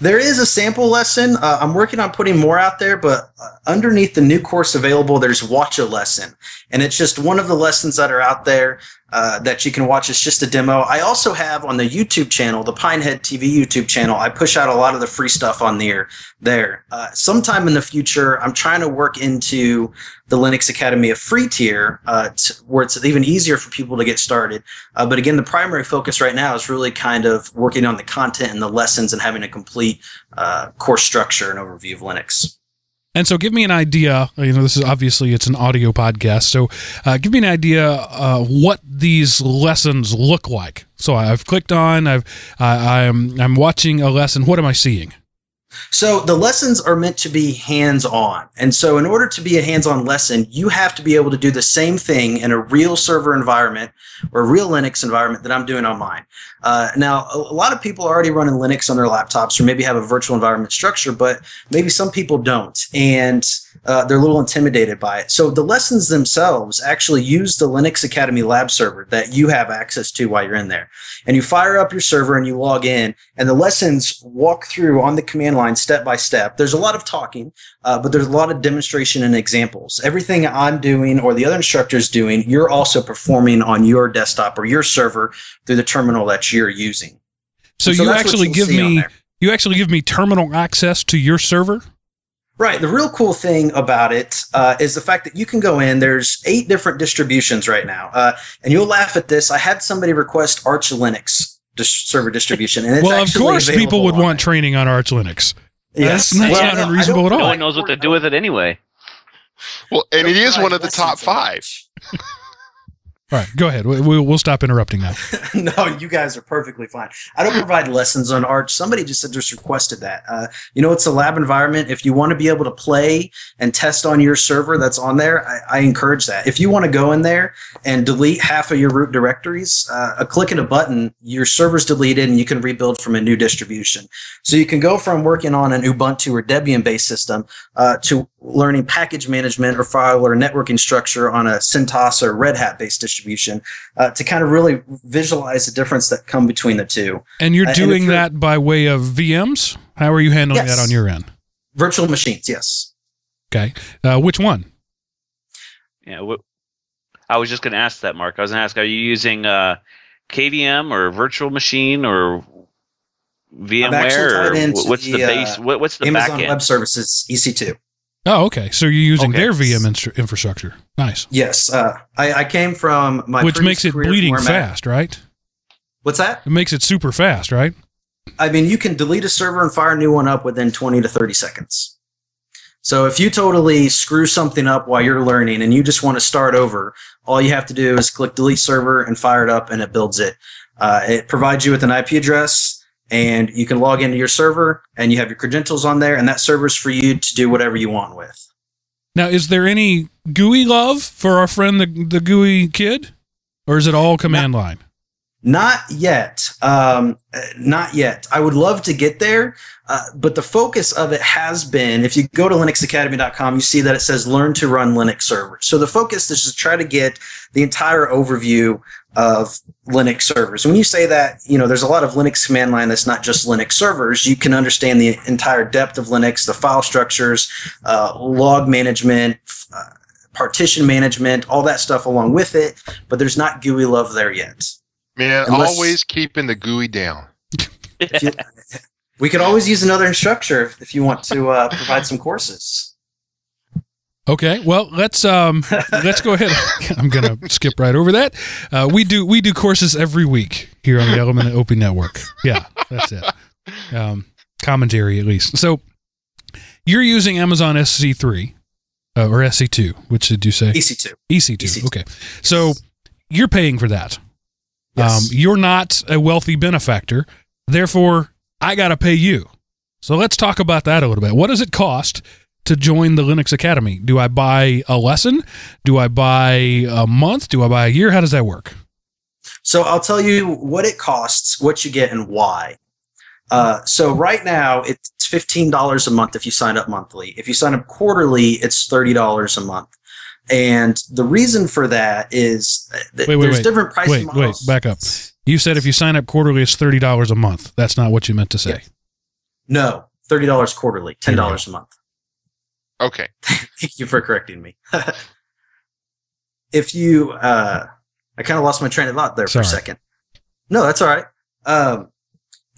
There is a sample lesson. Uh, I'm working on putting more out there, but uh, underneath the new course available, there's watch a lesson. And it's just one of the lessons that are out there uh, that you can watch. It's just a demo. I also have on the YouTube channel, the Pinehead TV YouTube channel, I push out a lot of the free stuff on there. There, uh, sometime in the future, I'm trying to work into the Linux Academy a free tier, uh, t- where it's even easier for people to get started. Uh, but again, the primary focus right now is really kind of working on the content and the lessons and having a complete uh, course structure and overview of Linux. And so, give me an idea. You know, this is obviously it's an audio podcast. So, uh, give me an idea uh, what these lessons look like. So, I've clicked on. I've I'm I'm watching a lesson. What am I seeing? So the lessons are meant to be hands-on. And so in order to be a hands-on lesson, you have to be able to do the same thing in a real server environment or a real Linux environment that I'm doing on mine. Uh, now, a, lot of people are already running Linux on their laptops or maybe have a virtual environment structure, but maybe some people don't. And uh, they're a little intimidated by it. So the lessons themselves actually use the Linux Academy lab server that you have access to while you're in there. And you fire up your server and you log in, and the lessons walk through on the command line step by step. There's a lot of talking, uh, but there's a lot of demonstration and examples. Everything I'm doing or the other instructors doing, you're also performing on your desktop or your server through the terminal that you're using. So, so you actually give me you actually give me terminal access to your server? Right. The real cool thing about it uh, is the fact that you can go in. There's eight different distributions right now, uh, and you'll laugh at this. I had somebody request Arch Linux dis- server distribution, and well, of course, people would want it. training on Arch Linux. Yes, that's, that's well, not unreasonable at all. No one knows what to do with it anyway. Well, and it is one of the top five. All right, go ahead. We'll, we'll stop interrupting now. no, you guys are perfectly fine. I don't provide lessons on Arch. Somebody just just requested that. Uh, you know, it's a lab environment. If you want to be able to play and test on your server that's on there, I, I encourage that. If you want to go in there and delete half of your root directories, uh, a click of a button, your server's deleted and you can rebuild from a new distribution. So you can go from working on an Ubuntu or Debian based system uh, to learning package management or file or networking structure on a CentOS or Red Hat based distribution uh, to kind of really visualize the difference that come between the two. And you're doing uh, and that by way of VMs? How are you handling yes. that on your end? Virtual machines, yes. Okay. Uh, which one? Yeah, wh- I was just going to ask that, Mark. I was going to ask, are you using uh, KVM or virtual machine or VMware? Or what's the, the base? Uh, what, what's the Amazon backend? Web Services EC2? Oh, okay. So you're using okay. their VM in- infrastructure. Nice. Yes. Uh, I, I, came from my which makes it bleeding fast, right? What's that? It makes it super fast, right? I mean, you can delete a server and fire a new one up within 20 to 30 seconds. So if you totally screw something up while you're learning and you just want to start over, all you have to do is click delete server and fire it up, and it builds it. Uh, it provides you with an IP address and you can log into your server and you have your credentials on there and that server's for you to do whatever you want with. Now is there any gui love for our friend the, the gui kid? Or is it all command line not yet um, not yet i would love to get there uh, but the focus of it has been if you go to linuxacademy.com you see that it says learn to run linux servers so the focus is to try to get the entire overview of Linux servers. When you say that, you know, there's a lot of Linux command line that's not just Linux servers. You can understand the entire depth of Linux, the file structures, uh, log management, uh, partition management, all that stuff along with it. But there's not GUI love there yet. Man, Unless, always keeping the GUI down. you, we could always use another instructor if you want to uh, provide some courses. Okay, well let's um let's go ahead. I'm gonna skip right over that. Uh, we do we do courses every week here on the Element OP Network. Yeah, that's it. Um, commentary at least. So you're using Amazon SC3 uh, or SC2. Which did you say? EC2. EC2. EC2. Okay, so you're paying for that. Yes. Um, you're not a wealthy benefactor, therefore I got to pay you. So let's talk about that a little bit. What does it cost to join the Linux Academy? Do I buy a lesson? Do I buy a month? Do I buy a year? How does that work? So I'll tell you what it costs, what you get, and why. Uh, so right now it's fifteen dollars a month if you sign up monthly. If you sign up quarterly, it's thirty dollars a month. And the reason for that is that Wait, wait, there's wait. different pricing Wait, wait, back up. You said if you sign up quarterly, it's thirty dollars a month. That's not what you meant to say. No, thirty dollars quarterly, ten dollars a month. Okay. Thank you for correcting me. if you, uh, I kind of lost my train of thought there for a second. No, that's all right. Um,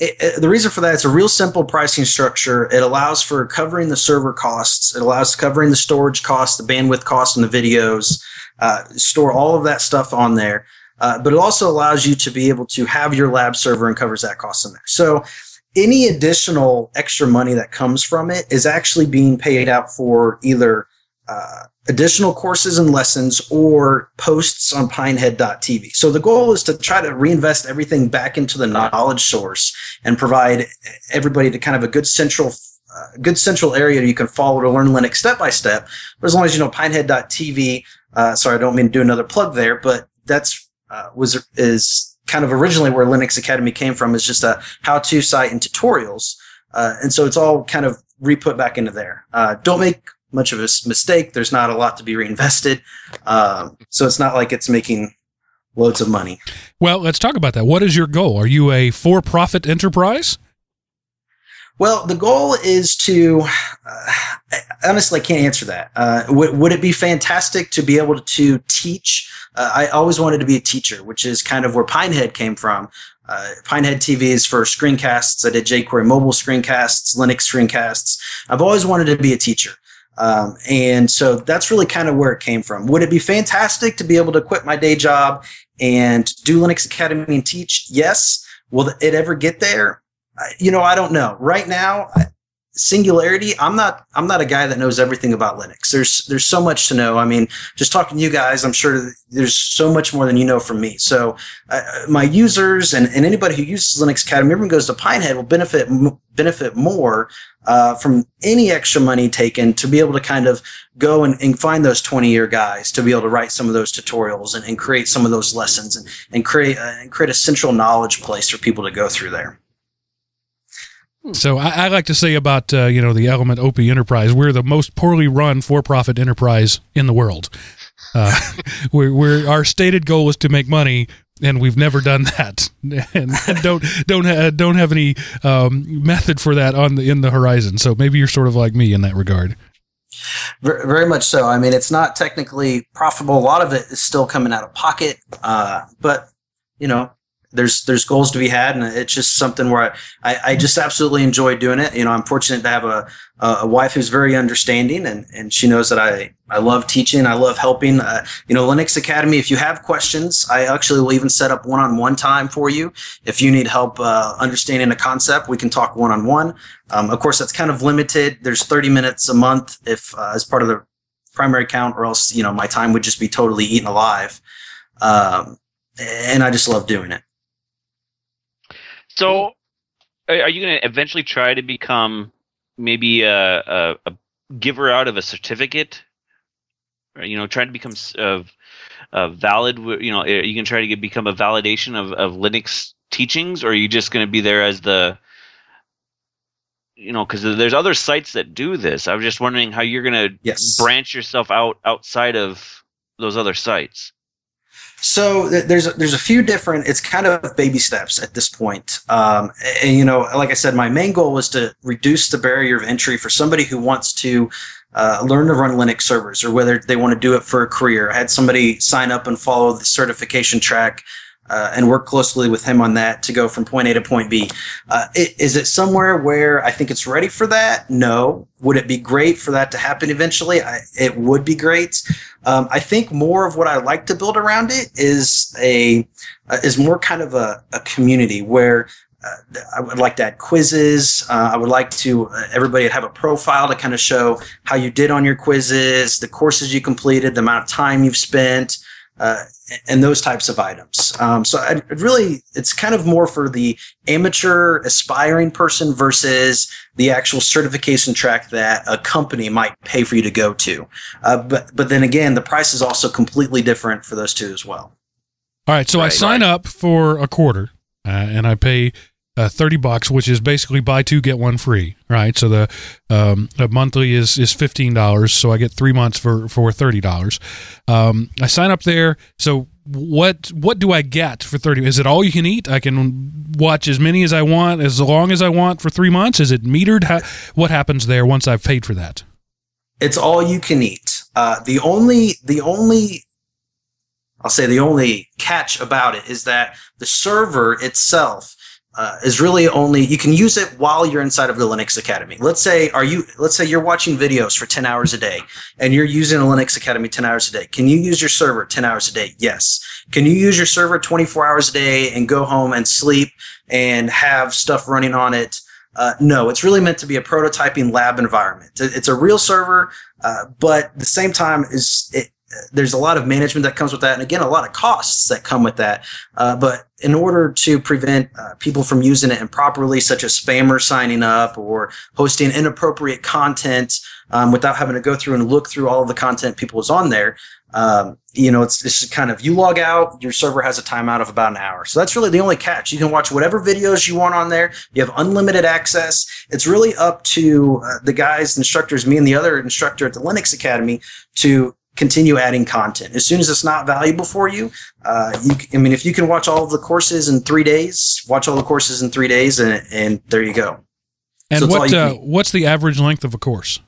it, it- the reason for that it's a real simple pricing structure. It allows for covering the server costs. It allows covering the storage costs, the bandwidth costs, and the videos. Uh, store all of that stuff on there. Uh, but it also allows you to be able to have your lab server and covers that cost in there. So any additional extra money that comes from it is actually being paid out for either uh, additional courses and lessons or posts on pinehead.tv. So the goal is to try to reinvest everything back into the knowledge source and provide everybody to kind of a good central uh, good central area you can follow to learn Linux step by step. But as long as you know pinehead.tv, uh, sorry, I don't mean to do another plug there, but that's uh, was is kind of originally where Linux Academy came from is just a how-to site and tutorials. Uh, and so it's all kind of re-put back into there. Uh, don't make much of a mistake. There's not a lot to be reinvested. Um, so it's not like it's making loads of money. Well, let's talk about that. What is your goal? Are you a for-profit enterprise? Well, the goal is to, uh, honestly, I can't answer that. Uh, would, would it be fantastic to be able to teach? Uh, I always wanted to be a teacher, which is kind of where Pinehead came from. Uh, Pinehead TV is for screencasts. I did jQuery mobile screencasts, Linux screencasts. I've always wanted to be a teacher. Um, and so that's really kind of where it came from. Would it be fantastic to be able to quit my day job and do Linux Academy and teach? Yes. Will it ever get there? You know, I don't know. Right now, Singularity. I'm not. I'm not a guy that knows everything about Linux. There's there's so much to know. I mean, just talking to you guys, I'm sure there's so much more than you know from me. So, uh, my users and, and anybody who uses Linux Academy, everyone goes to Pinehead will benefit m- benefit more uh, from any extra money taken to be able to kind of go and, and find those 20 year guys to be able to write some of those tutorials and, and create some of those lessons and, and create uh, and create a central knowledge place for people to go through there. So I, I like to say about uh, you know the Element OP Enterprise, we're the most poorly run for-profit enterprise in the world. Uh, we're, we're our stated goal is to make money, and we've never done that, and don't don't ha- don't have any um, method for that on the in the horizon. So maybe you're sort of like me in that regard. Very much so. I mean, it's not technically profitable. A lot of it is still coming out of pocket, uh, but you know, there's there's goals to be had, and it's just something where I, I, I just absolutely enjoy doing it. You know, I'm fortunate to have a a wife who's very understanding, and and she knows that I I love teaching, I love helping. Uh, you know, Linux Academy. If you have questions, I actually will even set up one-on-one time for you. If you need help uh, understanding a concept, we can talk one-on-one. Um, of course, that's kind of limited. There's 30 minutes a month if uh, as part of the primary count, or else you know my time would just be totally eaten alive. Um, and I just love doing it. So, are you going to eventually try to become maybe a, a, a giver out of a certificate? Or, you know, trying to become of a valid. You know, are you can try to get, become a validation of, of Linux teachings, or are you just going to be there as the you know, because there's other sites that do this. I was just wondering how you're going to Yes. branch yourself out outside of those other sites. So there's there's a few different. It's kind of baby steps at this point. Um, and you know, like I said, my main goal was to reduce the barrier of entry for somebody who wants to uh, learn to run Linux servers, or whether they want to do it for a career. I had somebody sign up and follow the certification track uh, and work closely with him on that to go from point A to point B. Uh, it, is it somewhere where I think it's ready for that? No. Would it be great for that to happen eventually? I, it would be great. Um, I think more of what I like to build around it is a uh, is more kind of a, a community where uh, I would like to add quizzes. Uh, I would like to uh, everybody have a profile to kind of show how you did on your quizzes, the courses you completed, the amount of time you've spent, uh, and those types of items. Um, so I really, it's kind of more for the amateur aspiring person versus the actual certification track that a company might pay for you to go to. Uh, but but then again, the price is also completely different for those two as well. All right, so right, I sign right. up for a quarter, uh, and I pay uh, 30 bucks, which is basically buy two, get one free, right? So the, um, monthly is, is $15. So I get three months for, for $30. Um, I sign up there. So what, what do I get for 30? Is it all you can eat? I can watch as many as I want, as long as I want for three months. Is it metered? How, what happens there once I've paid for that? It's all you can eat. Uh, the only, the only I'll say the only catch about it is that the server itself uh, is really only you can use it while you're inside of the Linux Academy. Let's say are you let's say you're watching videos for 10 hours a day and you're using a Linux Academy 10 hours a day. Can you use your server 10 hours a day? Yes. Can you use your server 24 hours a day and go home and sleep and have stuff running on it? Uh, no, it's really meant to be a prototyping lab environment. It's a real server, uh, but at the same time is it, there's a lot of management that comes with that, and again, a lot of costs that come with that. Uh, but in order to prevent uh, people from using it improperly, such as spammers signing up or hosting inappropriate content um, without having to go through and look through all of the content people is on there, um, you know, it's, it's kind of you log out, your server has a timeout of about an hour. So that's really the only catch. You can watch whatever videos you want on there. You have unlimited access. It's really up to uh, the guys, instructors, me and the other instructor at the Linux Academy to continue adding content. As soon as it's not valuable for you, uh, you, I mean, if you can watch all of the courses in three days, watch all the courses in three days, and, and there you go. And so what uh, what's the average length of a course?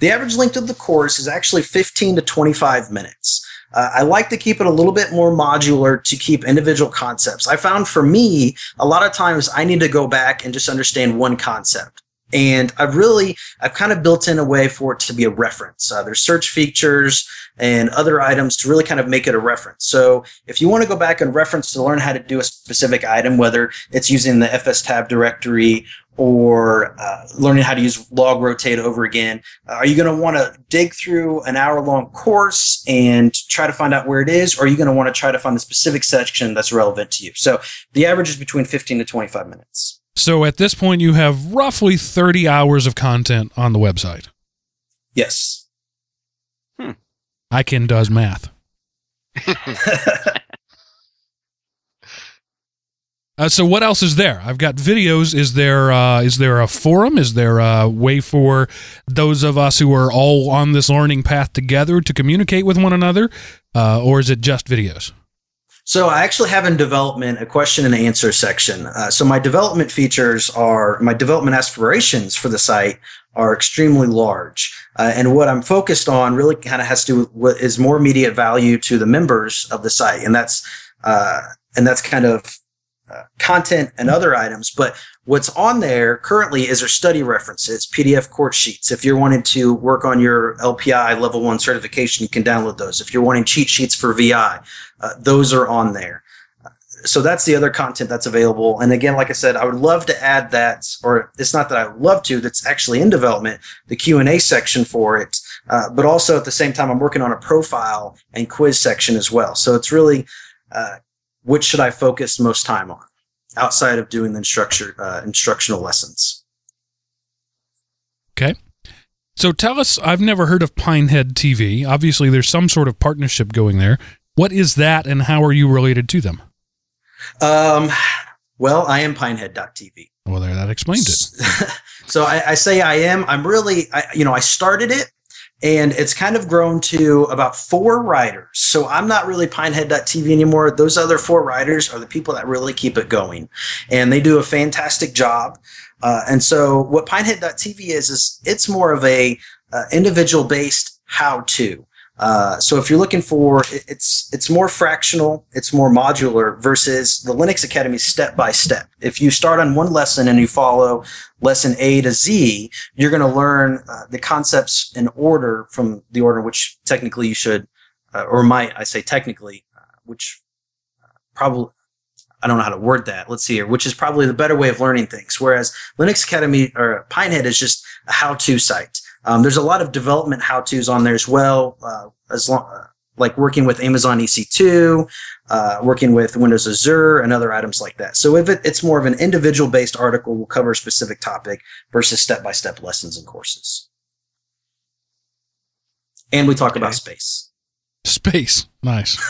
The average length of the course is actually 15 to 25 minutes. Uh, I like to keep it a little bit more modular to keep individual concepts. I found for me, a lot of times I need to go back and just understand one concept. And I've really, I've kind of built in a way for it to be a reference. Uh, there's search features and other items to really kind of make it a reference. So if you want to go back and reference to learn how to do a specific item, whether it's using the fstab directory or uh, learning how to use log rotate over again, uh, are you going to want to dig through an hour long course and try to find out where it is? Or are you going to want to try to find the specific section that's relevant to you? So the average is between 15 to 25 minutes. So at this point, you have roughly 30 hours of content on the website. Yes. Hmm. can does math. uh, so what else is there? I've got videos. Is there uh, is there a forum? Is there a way for those of us who are all on this learning path together to communicate with one another, uh, or is it just videos? So I actually have in development a question and answer section. Uh, so my development features are my development aspirations for the site are extremely large. Uh, and what I'm focused on really kind of has to do with what is more immediate value to the members of the site. And that's, uh, and that's kind of uh, content and other items. But what's on there currently is our study references, PDF course sheets. If you're wanting to work on your LPI level one certification, you can download those. If you're wanting cheat sheets for VI, uh, those are on there. So that's the other content that's available. And again, like I said, I would love to add that, or it's not that I would love to, that's actually in development, the Q&A section for it. Uh, but also at the same time, I'm working on a profile and quiz section as well. So it's really, uh, which should I focus most time on outside of doing the instructor, uh, instructional lessons? Okay. So tell us, I've never heard of Pinehead TV. Obviously, there's some sort of partnership going there. What is that, and how are you related to them? Um, well, I am Pinehead.tv. Well, there, that explains it. so I, I, say I am. I'm really, I, you know, I started it, and it's kind of grown to about four writers. So I'm not really Pinehead.tv anymore. Those other four writers are the people that really keep it going, and they do a fantastic job. Uh, and so what Pinehead.tv is is it's more of a uh, individual based how to. Uh, so if you're looking for, it's it's more fractional, it's more modular versus the Linux Academy step by step. If you start on one lesson and you follow lesson A to Z, you're going to learn uh, the concepts in order from the order in which technically you should, uh, or might I say technically, uh, which uh, probably I don't know how to word that. Let's see here, which is probably the better way of learning things. Whereas Linux Academy or Pinehead is just a how-to site. Um, there's a lot of development how-tos on there as well, uh, as long uh, like working with Amazon EC2, uh, working with Windows Azure, and other items like that. So if it, it's more of an individual-based article, we'll cover a specific topic versus step-by-step lessons and courses. And we talk okay. about space. Space, nice.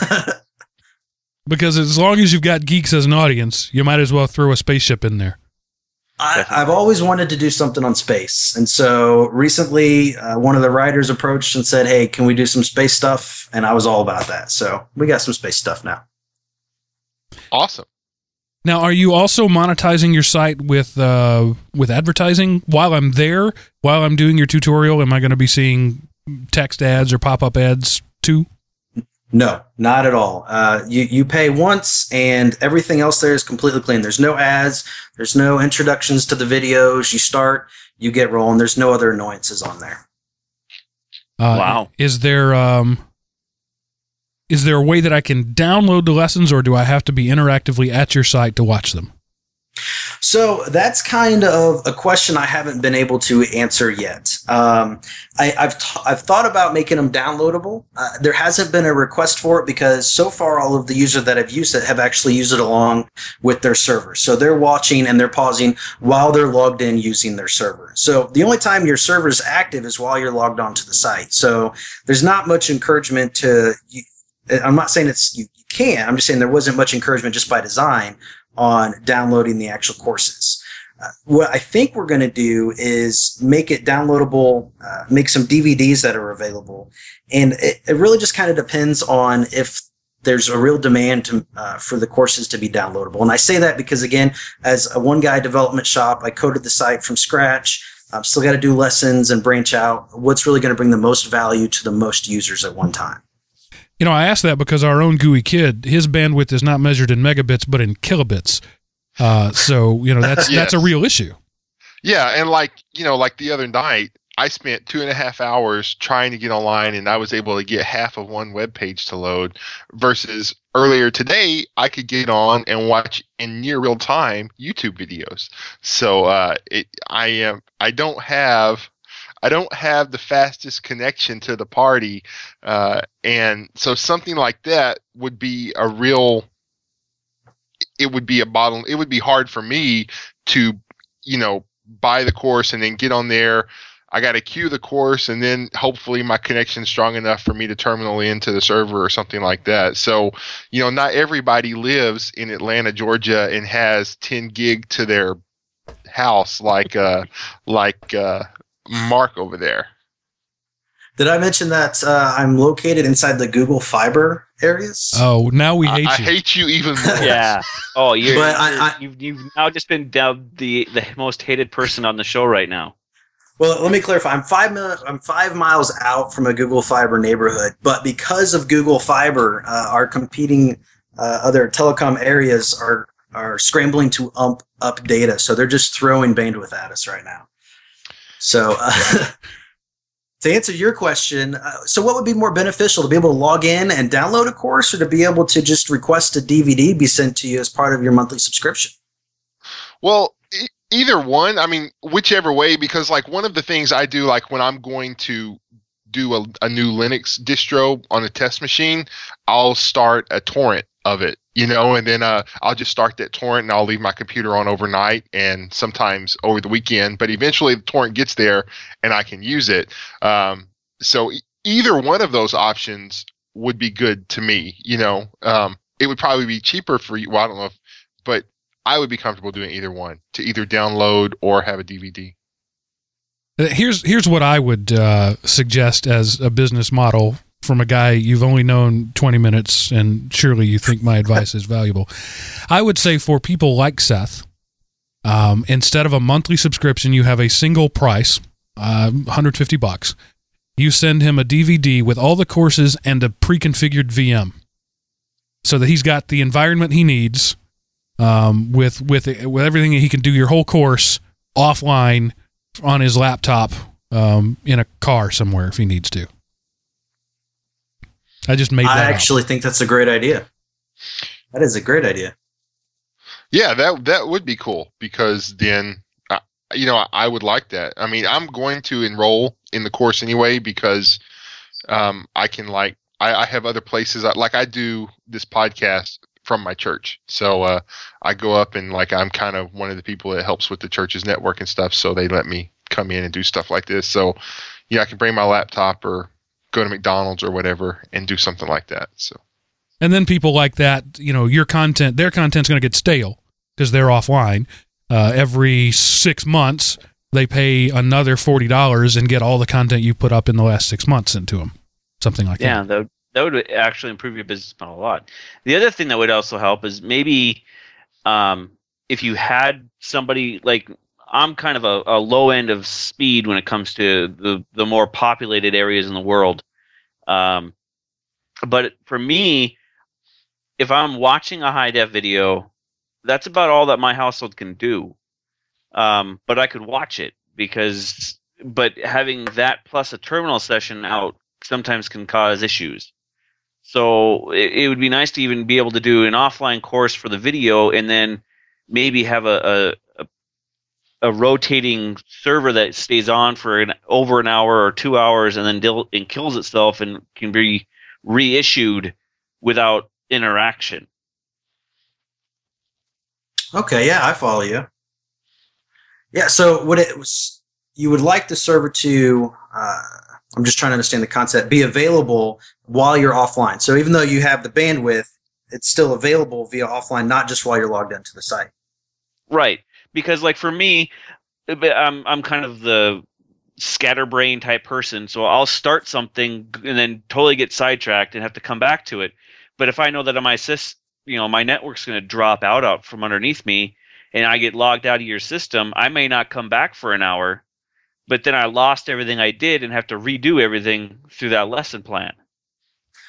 because as long as you've got geeks as an audience, you might as well throw a spaceship in there. I, have always wanted to do something on space, and so recently, uh, one of the writers approached and said, "Hey, can we do some space stuff?" And I was all about that. So we got some space stuff now. Awesome. Now, are you also monetizing your site with uh, with advertising while I'm there? While I'm doing your tutorial, am I going to be seeing text ads or pop up ads too? No, not at all. Uh, you you pay once, and everything else there is completely clean. There's no ads. There's no introductions to the videos. You start, you get rolling. There's no other annoyances on there. Uh, wow. Is there um, is there a way that I can download the lessons, or do I have to be interactively at your site to watch them? So that's kind of a question I haven't been able to answer yet. Um, I, have t- I've thought about making them downloadable. Uh, there hasn't been a request for it because so far all of the users that have used it have actually used it along with their server. So they're watching and they're pausing while they're logged in using their server. So the only time your server is active is while you're logged onto the site. So there's not much encouragement to. I'm not saying it's you, you can't. I'm just saying there wasn't much encouragement just by design on downloading the actual courses. Uh, what I think we're going to do is make it downloadable, uh, make some DVDs that are available. And it, it really just kind of depends on if there's a real demand to, uh, for the courses to be downloadable. And I say that because, again, as a one guy development shop, I coded the site from scratch. I've still got to do lessons and branch out. What's really going to bring the most value to the most users at one time? You know, I asked that because our own GUI kid, his bandwidth is not measured in megabits, but in kilobits. Uh, so you know that's yes. that's a real issue. Yeah, and like you know, like the other night, I spent two and a half hours trying to get online, and I was able to get half of one web page to load. Versus earlier today, I could get on and watch in near real time YouTube videos. So uh, it, I am I don't have I don't have the fastest connection to the party, uh, and so something like that would be a real. It would be a bottle. It would be hard for me to, you know, buy the course and then get on there. I got to queue the course and then hopefully my connection's strong enough for me to terminal into the server or something like that. So, you know, not everybody lives in Atlanta, Georgia and has 10 gig to their house like uh like uh Mark over there. Did I mention that uh, I'm located inside the Google Fiber areas? Oh, now we hate I, you. I hate you even more. yeah. Oh, you're. But you're, I, I, you've, you've now just been dubbed the the most hated person on the show right now. Well, let me clarify. I'm five mil- I'm five miles out from a Google Fiber neighborhood, but because of Google Fiber, uh, our competing uh, other telecom areas are are scrambling to ump up data, so they're just throwing bandwidth at us right now. So, uh, to answer your question, uh, so what would be more beneficial to be able to log in and download a course, or to be able to just request a DVD be sent to you as part of your monthly subscription? Well, e- either one. I mean, whichever way, because like one of the things I do, like when I'm going to do a, a new Linux distro on a test machine, I'll start a torrent of it you know, and then uh, I'll just start that torrent and I'll leave my computer on overnight and sometimes over the weekend. But eventually the torrent gets there and I can use it. Um, so e- either one of those options would be good to me. You know, um, it would probably be cheaper for you. Well, I don't know, if, but I would be comfortable doing either one to either download or have a DVD. Uh, here's here's what I would uh, suggest as a business model from a guy you've only known 20 minutes and surely you think my advice is valuable. I would say for people like Seth, um, instead of a monthly subscription, you have a single price, uh, 150 bucks. you send him a DVD with all the courses and a pre-configured VM, so that he's got the environment he needs, um, with with with everything he can do your whole course offline on his laptop um, in a car somewhere if he needs to. I just made that. I up. actually think that's a great idea. That is a great idea. Yeah, that that would be cool because then, uh, you know, I would like that. I mean, I'm going to enroll in the course anyway because um, I can like I, I have other places I, like I do this podcast from my church, so uh, I go up and like I'm kind of one of the people that helps with the church's network and stuff. So they let me come in and do stuff like this. So yeah, I can bring my laptop or go to McDonald's or whatever and do something like that. So. And then people like that, you know, your content, their content's going to get stale because they're offline. Uh, every six months, they pay another forty dollars and get all the content you put up in the last six months into them, something like Yeah, that. that would, that would actually improve your business model a lot. The other thing that would also help is maybe um, if you had somebody like I'm kind of a, a low end of speed when it comes to the the more populated areas in the world. Um, but for me, if I'm watching a high def video, that's about all that my household can do. Um, but I could watch it because, but having that plus a terminal session out sometimes can cause issues. So it, it would be nice to even be able to do an offline course for the video and then maybe have a, a, a, a rotating server that stays on for an, over an hour or two hours and then dil- and kills itself and can be reissued without interaction. Okay, yeah, I follow you. Yeah, so what it was, you would like the server to, uh, I'm just trying to understand the concept, be available while you're offline. So even though you have the bandwidth, it's still available via offline, not just while you're logged into the site. Right. Because like for me, uh, I'm I'm kind of the scatterbrain type person, so I'll start something and then totally get sidetracked and have to come back to it. But if I know that my sys, you know, my network's going to drop out out from underneath me, and I get logged out of your system, I may not come back for an hour, but then I lost everything I did and have to redo everything through that lesson plan.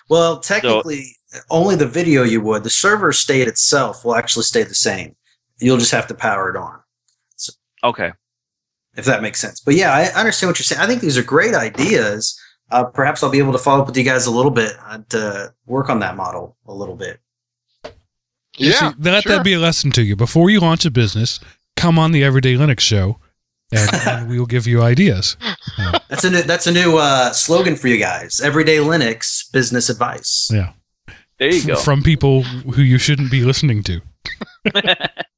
Well, technically, only the video you would. The server state itself will actually stay the same. You'll just have to power it on. Okay. if that makes sense. But yeah, I understand what you're saying. I think these are great ideas. Uh, perhaps I'll be able to follow up with you guys a little bit uh, to work on that model a little bit. Yeah, See, let sure. that be a lesson to you. Before you launch a business, come on the Everyday Linux show, and, and we will give you ideas. That's a new, that's a new uh, slogan for you guys. Everyday Linux business advice. Yeah, There you go. from people who you shouldn't be listening to.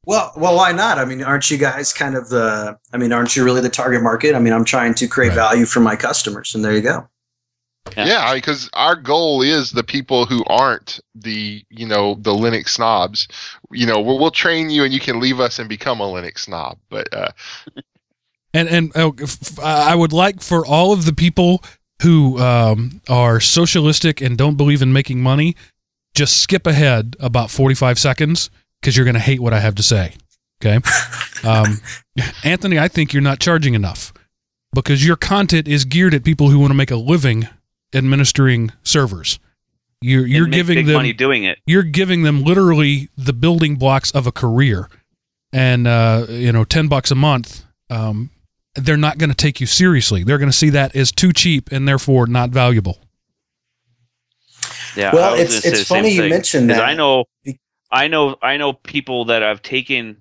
Well, well, why not? I mean, aren't you guys kind of the? I mean, aren't you really the target market? I mean, I'm trying to create Right. value for my customers, and there you go. Yeah. Yeah, because our goal is the people who aren't the you know the Linux snobs. You know, we'll, we'll train you, and you can leave us and become a Linux snob. But uh, And and oh, f- I would like for all of the people who um, are socialistic and don't believe in making money, just skip ahead about forty five seconds because you're going to hate what I have to say. Okay, um, Anthony, I think you're not charging enough because your content is geared at people who want to make a living administering servers. You're you're giving them money doing it. you're giving them literally the building blocks of a career and uh, you know 10 bucks a month um, they're not going to take you seriously they're going to see that as too cheap and therefore not valuable Yeah. Well, it's- it's the same funny you mentioned that. I know, Be- I know, I know people that have taken,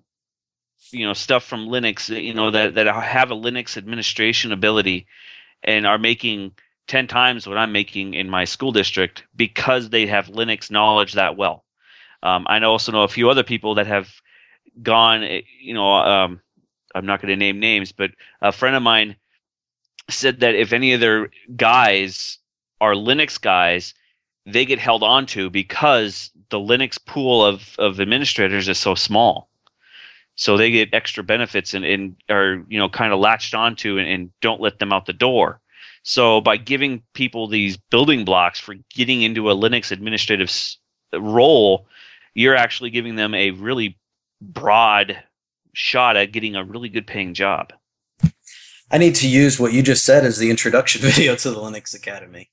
you know, stuff from Linux, you know, that that have a Linux administration ability, and are making ten times what I'm making in my school district because they have Linux knowledge that well. Um, I also know a few other people that have gone, you know, um, I'm not going to name names, but a friend of mine said that if any of their guys are Linux guys, they get held on to because the Linux pool of, of administrators is so small. So they get extra benefits and, and are, you know, kind of latched onto and, and don't let them out the door. So by giving people these building blocks for getting into a Linux administrative role, you're actually giving them a really broad shot at getting a really good paying job. I need to use what you just said as the introduction video to the Linux Academy.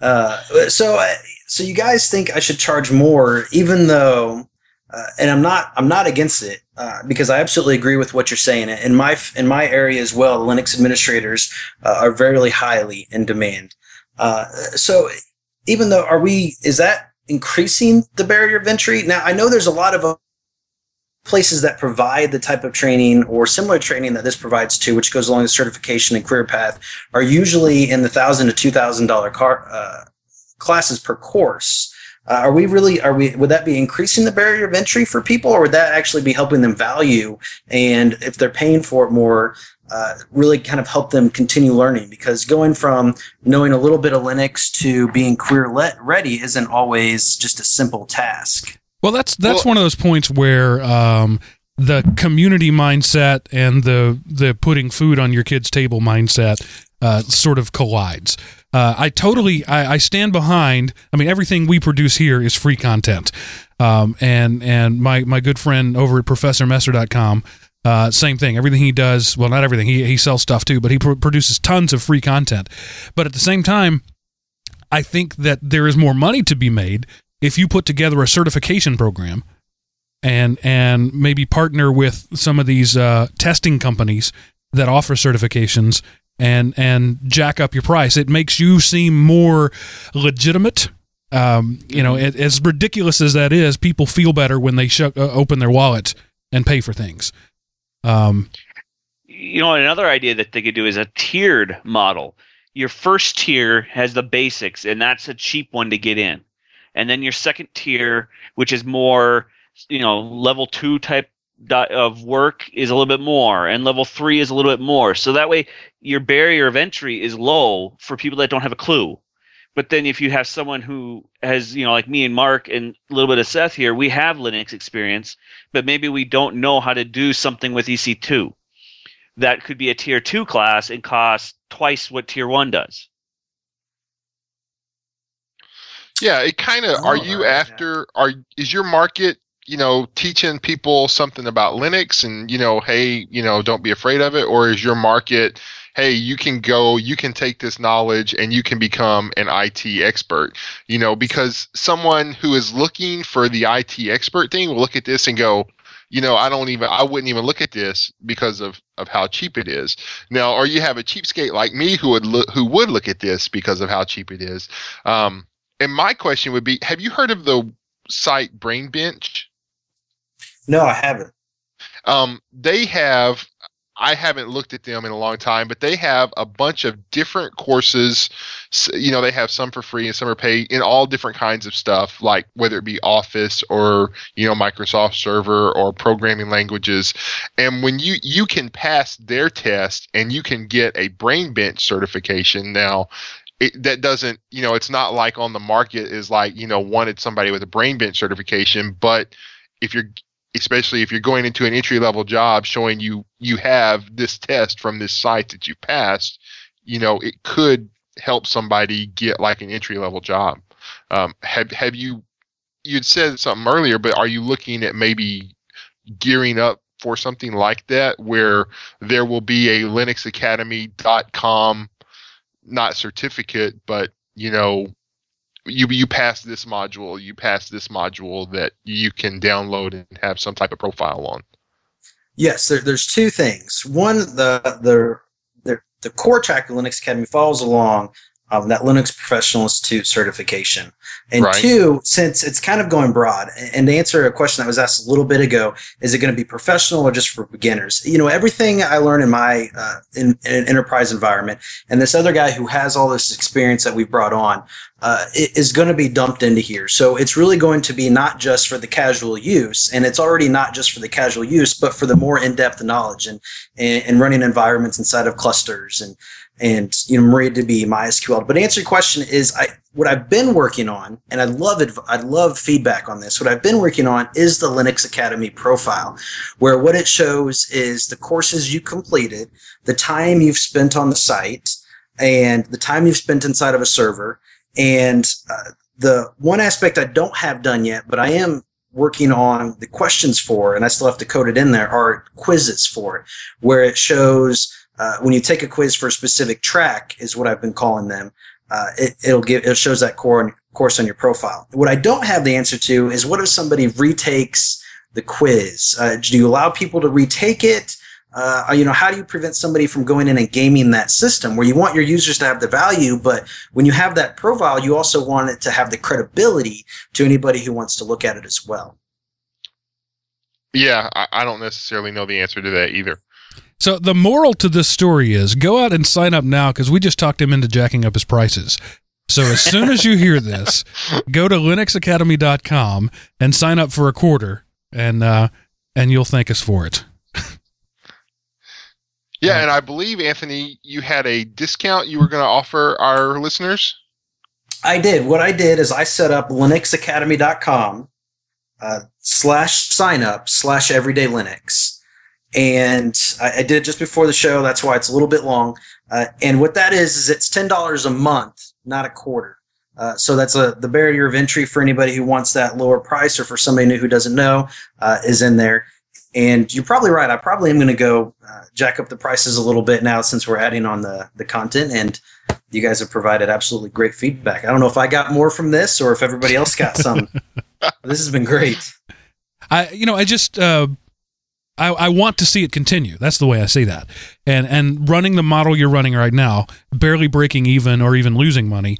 Uh, so, uh, so you guys think I should charge more, even though, uh, and I'm not, I'm not against it uh, because I absolutely agree with what you're saying. In my in my area as well, Linux administrators uh, are very highly in demand. Uh, so, even though are we, is that increasing the barrier of entry? Now, I know there's a lot of places that provide the type of training or similar training that this provides to, which goes along the certification and career path, are usually in the thousand to two thousand dollar car uh, classes per course. Uh, are we really are we would that be increasing the barrier of entry for people or would that actually be helping them value and if they're paying for it more uh, really kind of help them continue learning because going from knowing a little bit of linux to being career ready isn't always just a simple task well, that's that's well, one of those points where um, the community mindset and the the putting food on your kid's table mindset uh, sort of collides. Uh, I totally I, I, stand behind. I mean, everything we produce here is free content, um, and and my my good friend over at ProfessorMesser.com. Uh, same thing. Everything he does, well, not everything. He he sells stuff too, but he pr- produces tons of free content. But at the same time, I think that there is more money to be made if you put together a certification program and and maybe partner with some of these uh, testing companies that offer certifications and and jack up your price, it makes you seem more legitimate. Um, you know, it, as ridiculous as that is, people feel better when they sh- uh, open their wallet and pay for things. Um, you know, another idea that they could do is a tiered model. Your first tier has the basics, and that's a cheap one to get in and then your second tier, which is more, you know, level two type of work is a little bit more, and level three is a little bit more. So that way, your barrier of entry is low for people that don't have a clue. But then if you have someone who has, you know, like me and Mark and a little bit of Seth here, we have Linux experience, but maybe we don't know how to do something with EC2. That could be a tier two class and cost twice what tier one does. Yeah, it kind of. Oh, are you after? Yeah. Are is your market? You know, teaching people something about Linux, and you know, hey, you know, don't be afraid of it, or is your market? Hey, you can go, you can take this knowledge and you can become an IT expert. You know, because someone who is looking for the IT expert thing will look at this and go, you know, I don't even, I wouldn't even look at this because of, of how cheap it is. Now, or you have a cheapskate like me who would look, who would look at this because of how cheap it is. Um, and my question would be Have you heard of the site BrainBench? No, I haven't. Um, they have, I haven't looked at them in a long time, but they have a bunch of different courses. You know, they have some for free and some are paid in all different kinds of stuff, like whether it be Office or, you know, Microsoft Server or programming languages. And when you, you can pass their test and you can get a BrainBench certification. Now, it, that doesn't, you know, it's not like on the market is like, you know, wanted somebody with a BrainBench certification, but if you're, especially if you're going into an entry level job showing you you have this test from this site that you passed, you know, it could help somebody get like an entry level job. Um, have have you you'd said something earlier, but are you looking at maybe gearing up for something like that where there will be a linuxacademy.com not certificate, but you know, you you pass this module, you pass this module that you can download and have some type of profile on. Yes, there, there's two things. One, the the the, the core track of Linux Academy follows along um, that Linux Professional Institute certification. And right. two, since it's kind of going broad, and to answer a question that was asked a little bit ago, is it going to be professional or just for beginners? You know, everything I learn in my uh, in, in, an enterprise environment, and this other guy who has all this experience that we've brought on, uh, is going to be dumped into here. So it's really going to be not just for the casual use, and it's already not just for the casual use, but for the more in-depth knowledge and and, and running environments inside of clusters and and you know maria MariaDB, MySQL. But answer your question is I what I've been working on, and I love it. I love feedback on this. What I've been working on is the Linux Academy profile, where what it shows is the courses you completed, the time you've spent on the site, and the time you've spent inside of a server. And uh, the one aspect I don't have done yet, but I am working on the questions for, and I still have to code it in there, are quizzes for it, where it shows uh, when you take a quiz for a specific track, is what I've been calling them. Uh, it, will give it shows that core course on your profile. What I don't have the answer to is what if somebody retakes the quiz? Uh, do you allow people to retake it? Uh, you know, how do you prevent somebody from going in and gaming that system where you want your users to have the value, but when you have that profile, you also want it to have the credibility to anybody who wants to look at it as well. Yeah, I, I don't necessarily know the answer to that either. So the moral to this story is go out and sign up now because we just talked him into jacking up his prices. So as soon as you hear this, go to linuxacademy.com and sign up for a quarter and uh, and you'll thank us for it. Yeah, and I believe Anthony, you had a discount you were going to offer our listeners. I did. What I did is I set up linuxacademy.com uh, slash sign up slash everyday Linux. And I, I, did it just before the show. That's why it's a little bit long. Uh, and what that is, is it's $10 a month, not a quarter. Uh, so that's a the barrier of entry for anybody who wants that lower price or for somebody new who doesn't know uh, is in there. And you're probably right. I probably am going to go uh, jack up the prices a little bit now since we're adding on the the content. And you guys have provided absolutely great feedback. I don't know if I got more from this or if everybody else got some. this has been great. I you know I just. Uh, I, I want to see it continue. That's the way I see that. And and running the model you're running right now, barely breaking even or even losing money,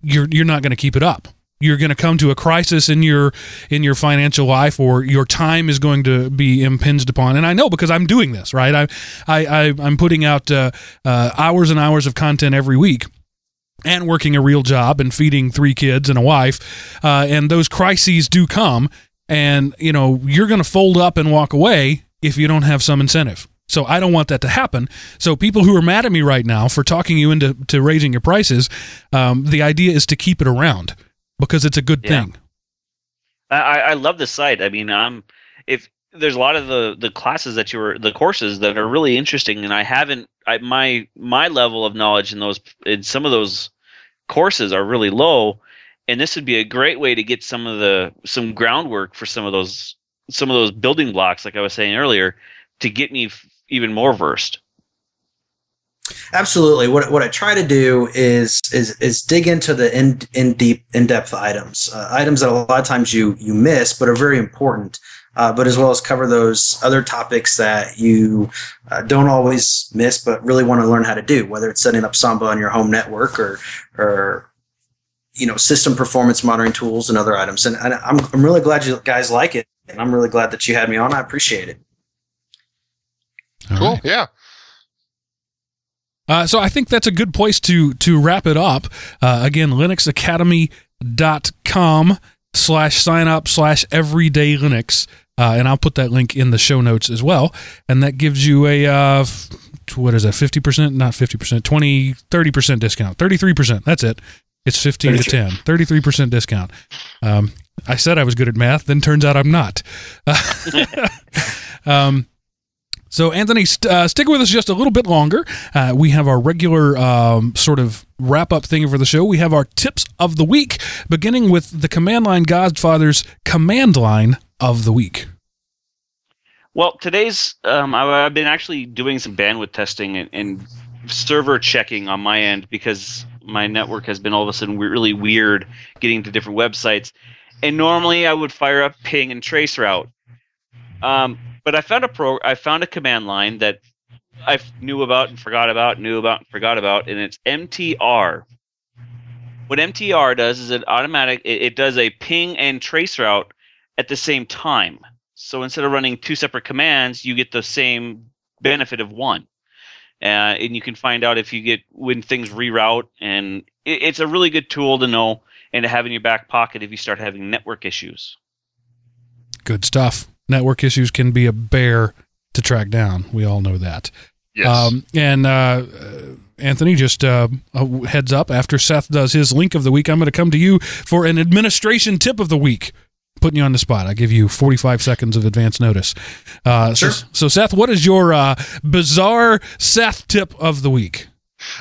you're you're not going to keep it up you're going to come to a crisis in your in your financial life or your time is going to be impinged upon and i know because i'm doing this right i i, I i'm putting out uh, uh, hours and hours of content every week and working a real job and feeding three kids and a wife uh, and those crises do come and you know you're going to fold up and walk away if you don't have some incentive so I don't want that to happen. So people who are mad at me right now for talking you into to raising your prices, um, the idea is to keep it around because it's a good yeah. thing. I, I love the site. I mean, um, if there's a lot of the the classes that you were the courses that are really interesting, and I haven't I, my my level of knowledge in those in some of those courses are really low, and this would be a great way to get some of the some groundwork for some of those some of those building blocks, like I was saying earlier, to get me f- even more versed. Absolutely. What what I try to do is is is dig into the in in deep in depth items, uh, items that a lot of times you you miss, but are very important. Uh, but as well as cover those other topics that you uh, don't always miss, but really want to learn how to do, whether it's setting up Samba on your home network or or you know system performance monitoring tools and other items. And, and I'm I'm really glad you guys like it, and I'm really glad that you had me on. I appreciate it. All cool. Right. Yeah. Uh, so I think that's a good place to to wrap it up. Uh, again, linuxacademy.com slash sign up slash everyday Linux. Uh, and I'll put that link in the show notes as well. And that gives you a, uh, what is that, 50%? Not 50%, 20, 30% discount. 33%. That's it. It's 15 to 10. 33% discount. Um, I said I was good at math, then turns out I'm not. um, so, Anthony, st- uh, stick with us just a little bit longer. Uh, we have our regular um, sort of wrap up thing for the show. We have our tips of the week, beginning with the Command Line Godfathers Command Line of the Week. Well, today's, um, I, have been actually doing some bandwidth testing and, and server checking on my end because my network has been all of a sudden really weird getting to different websites. And normally I would fire up ping and traceroute. Um, but I found a pro. I found a command line that I knew about and forgot about, knew about and forgot about, and it's MTR. What MTR does is it automatic. It, it does a ping and traceroute at the same time. So instead of running two separate commands, you get the same benefit of one. Uh, and you can find out if you get when things reroute, and it, it's a really good tool to know and to have in your back pocket if you start having network issues. Good stuff network issues can be a bear to track down. We all know that. Yes. Um, and uh, Anthony, just uh, heads up after Seth does his link of the week, I'm going to come to you for an administration tip of the week. Putting you on the spot. I give you 45 seconds of advance notice. Uh, sure. So, so, Seth, what is your uh, bizarre Seth tip of the week?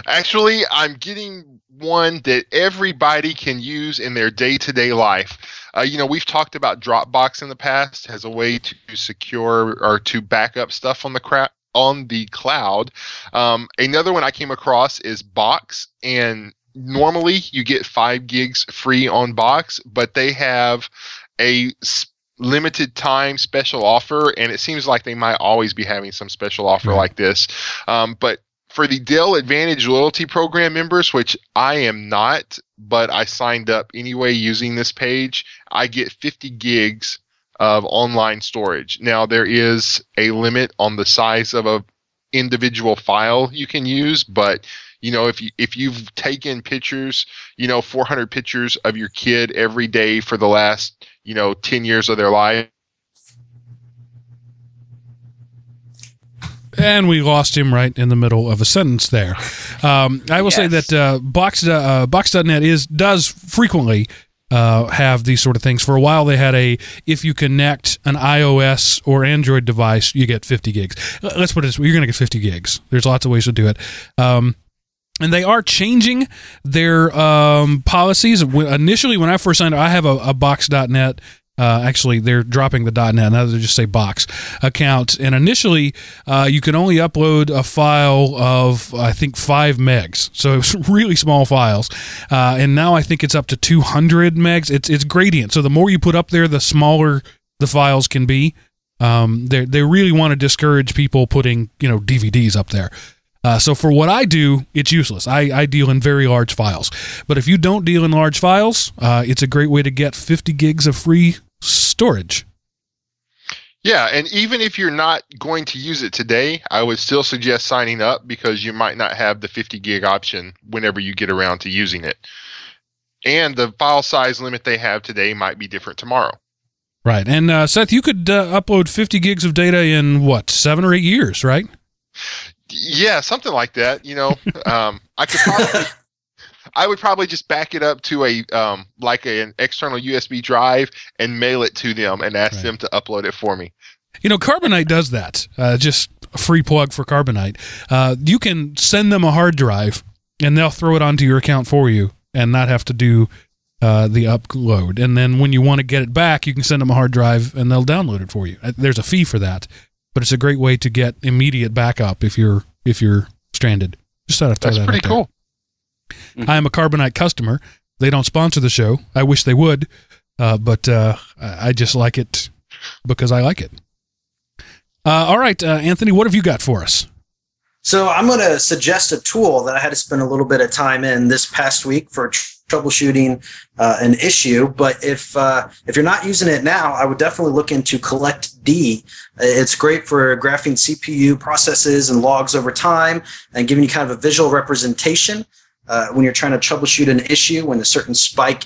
Actually, I'm getting one that everybody can use in their day to day life. Uh, you know, we've talked about Dropbox in the past as a way to secure or to back up stuff on the crap on the cloud. Um, another one I came across is Box, and normally you get five gigs free on Box, but they have a limited time special offer, and it seems like they might always be having some special offer right. like this. Um, but for the Dell Advantage Loyalty Program members, which I am not, but I signed up anyway using this page, I get 50 gigs of online storage. Now there is a limit on the size of a individual file you can use, but you know if you if you've taken pictures, you know 400 pictures of your kid every day for the last, you know 10 years of their life, and we lost him right in the middle of a sentence there. Um, I will yes. say that uh, Box uh, Box.net is does frequently uh, have these sort of things. For a while, they had a if you connect an iOS or Android device, you get 50 gigs. Let's put it this way: you're going to get 50 gigs. There's lots of ways to do it. Um, and they are changing their um, policies. Initially, when I first signed up, I have a, a Box.net uh, actually, they're dropping the .NET. Now they just say Box account. And initially, uh, you can only upload a file of I think five megs, so it's really small files. Uh, and now I think it's up to 200 megs. It's it's gradient. So the more you put up there, the smaller the files can be. Um, they they really want to discourage people putting you know DVDs up there. Uh, so for what I do, it's useless. I, I deal in very large files. But if you don't deal in large files, uh, it's a great way to get 50 gigs of free storage. Yeah, and even if you're not going to use it today, I would still suggest signing up because you might not have the 50 gig option whenever you get around to using it. And the file size limit they have today might be different tomorrow. Right. And uh, Seth, you could uh, upload 50 gigs of data in what, seven or eight years, right? Yeah, something like that. You know, um, I could probably, I would probably just back it up to a um, like a, an external USB drive and mail it to them and ask right. them to upload it for me. You know, Carbonite does that. Uh, just a free plug for Carbonite. Uh, you can send them a hard drive, and they'll throw it onto your account for you, and not have to do uh, the upload. And then when you want to get it back, you can send them a hard drive, and they'll download it for you. Uh, there's a fee for that, but it's a great way to get immediate backup if you're if you're stranded. Just thought I'd throw That's that pretty cool. Mm-hmm. I am a Carbonite customer. They don't sponsor the show. I wish they would, uh, but uh, I just like it because I like it. Uh, all right, uh, Anthony, what have you got for us? So I'm going to suggest a tool that I had to spend a little bit of time in this past week for troubleshooting uh, an issue. But if uh, if you're not using it now, I would definitely look into collectd. It's great for graphing CPU processes and logs over time and giving you kind of a visual representation uh, when you're trying to troubleshoot an issue when a certain spike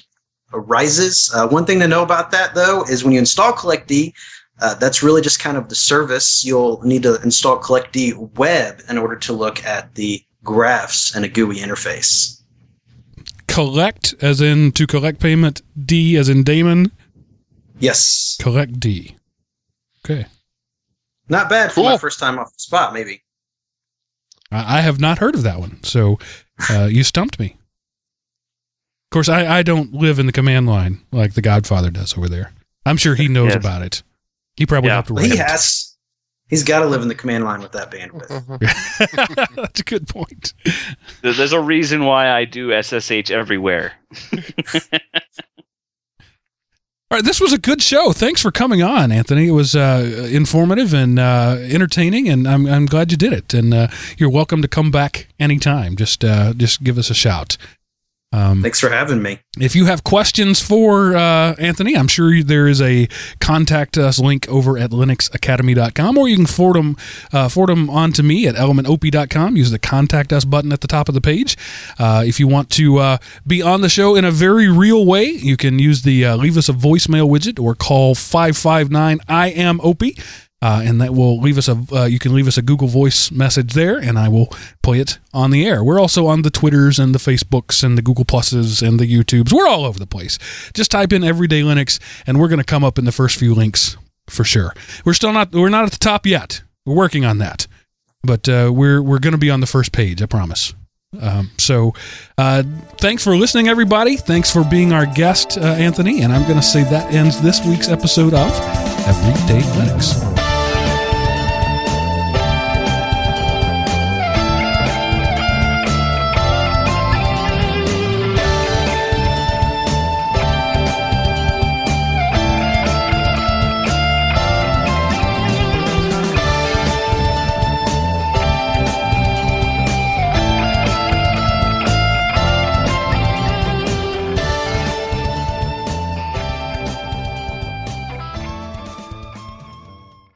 arises. Uh, one thing to know about that though is when you install collectd. Uh, that's really just kind of the service. You'll need to install collectd Web in order to look at the graphs and a GUI interface collect as in to collect payment, D as in daemon? Yes. collectd. Okay. Not bad for cool. my first time off the spot, maybe. I, have not heard of that one, so uh, you stumped me. Of course, I, I don't live in the command line like the Godfather does over there. I'm sure he knows yes. about it. He probably yeah. have to write He it. has. He's got to live in the command line with that bandwidth. That's a good point. There's a reason why I do SSH everywhere. All right, this was a good show. Thanks for coming on, Anthony. It was uh, informative and uh, entertaining, and I'm, I'm glad you did it. And uh, you're welcome to come back anytime. Just uh, just give us a shout. Um, Thanks for having me. If you have questions for uh, Anthony, I'm sure there is a contact us link over at linuxacademy.com, or you can forward them, uh, forward them on to me at elementop.com. Use the contact us button at the top of the page. Uh, if you want to uh, be on the show in a very real way, you can use the uh, leave us a voicemail widget or call 559 I am Opie. Uh, and that will leave us a uh, you can leave us a google voice message there and i will play it on the air. We're also on the twitters and the facebooks and the google pluses and the youtubes. We're all over the place. Just type in everyday linux and we're going to come up in the first few links for sure. We're still not we're not at the top yet. We're working on that. But uh, we're we're going to be on the first page i promise. Um, so, uh, thanks for listening, everybody. Thanks for being our guest, uh, Anthony. And I'm going to say that ends this week's episode of Everyday Linux.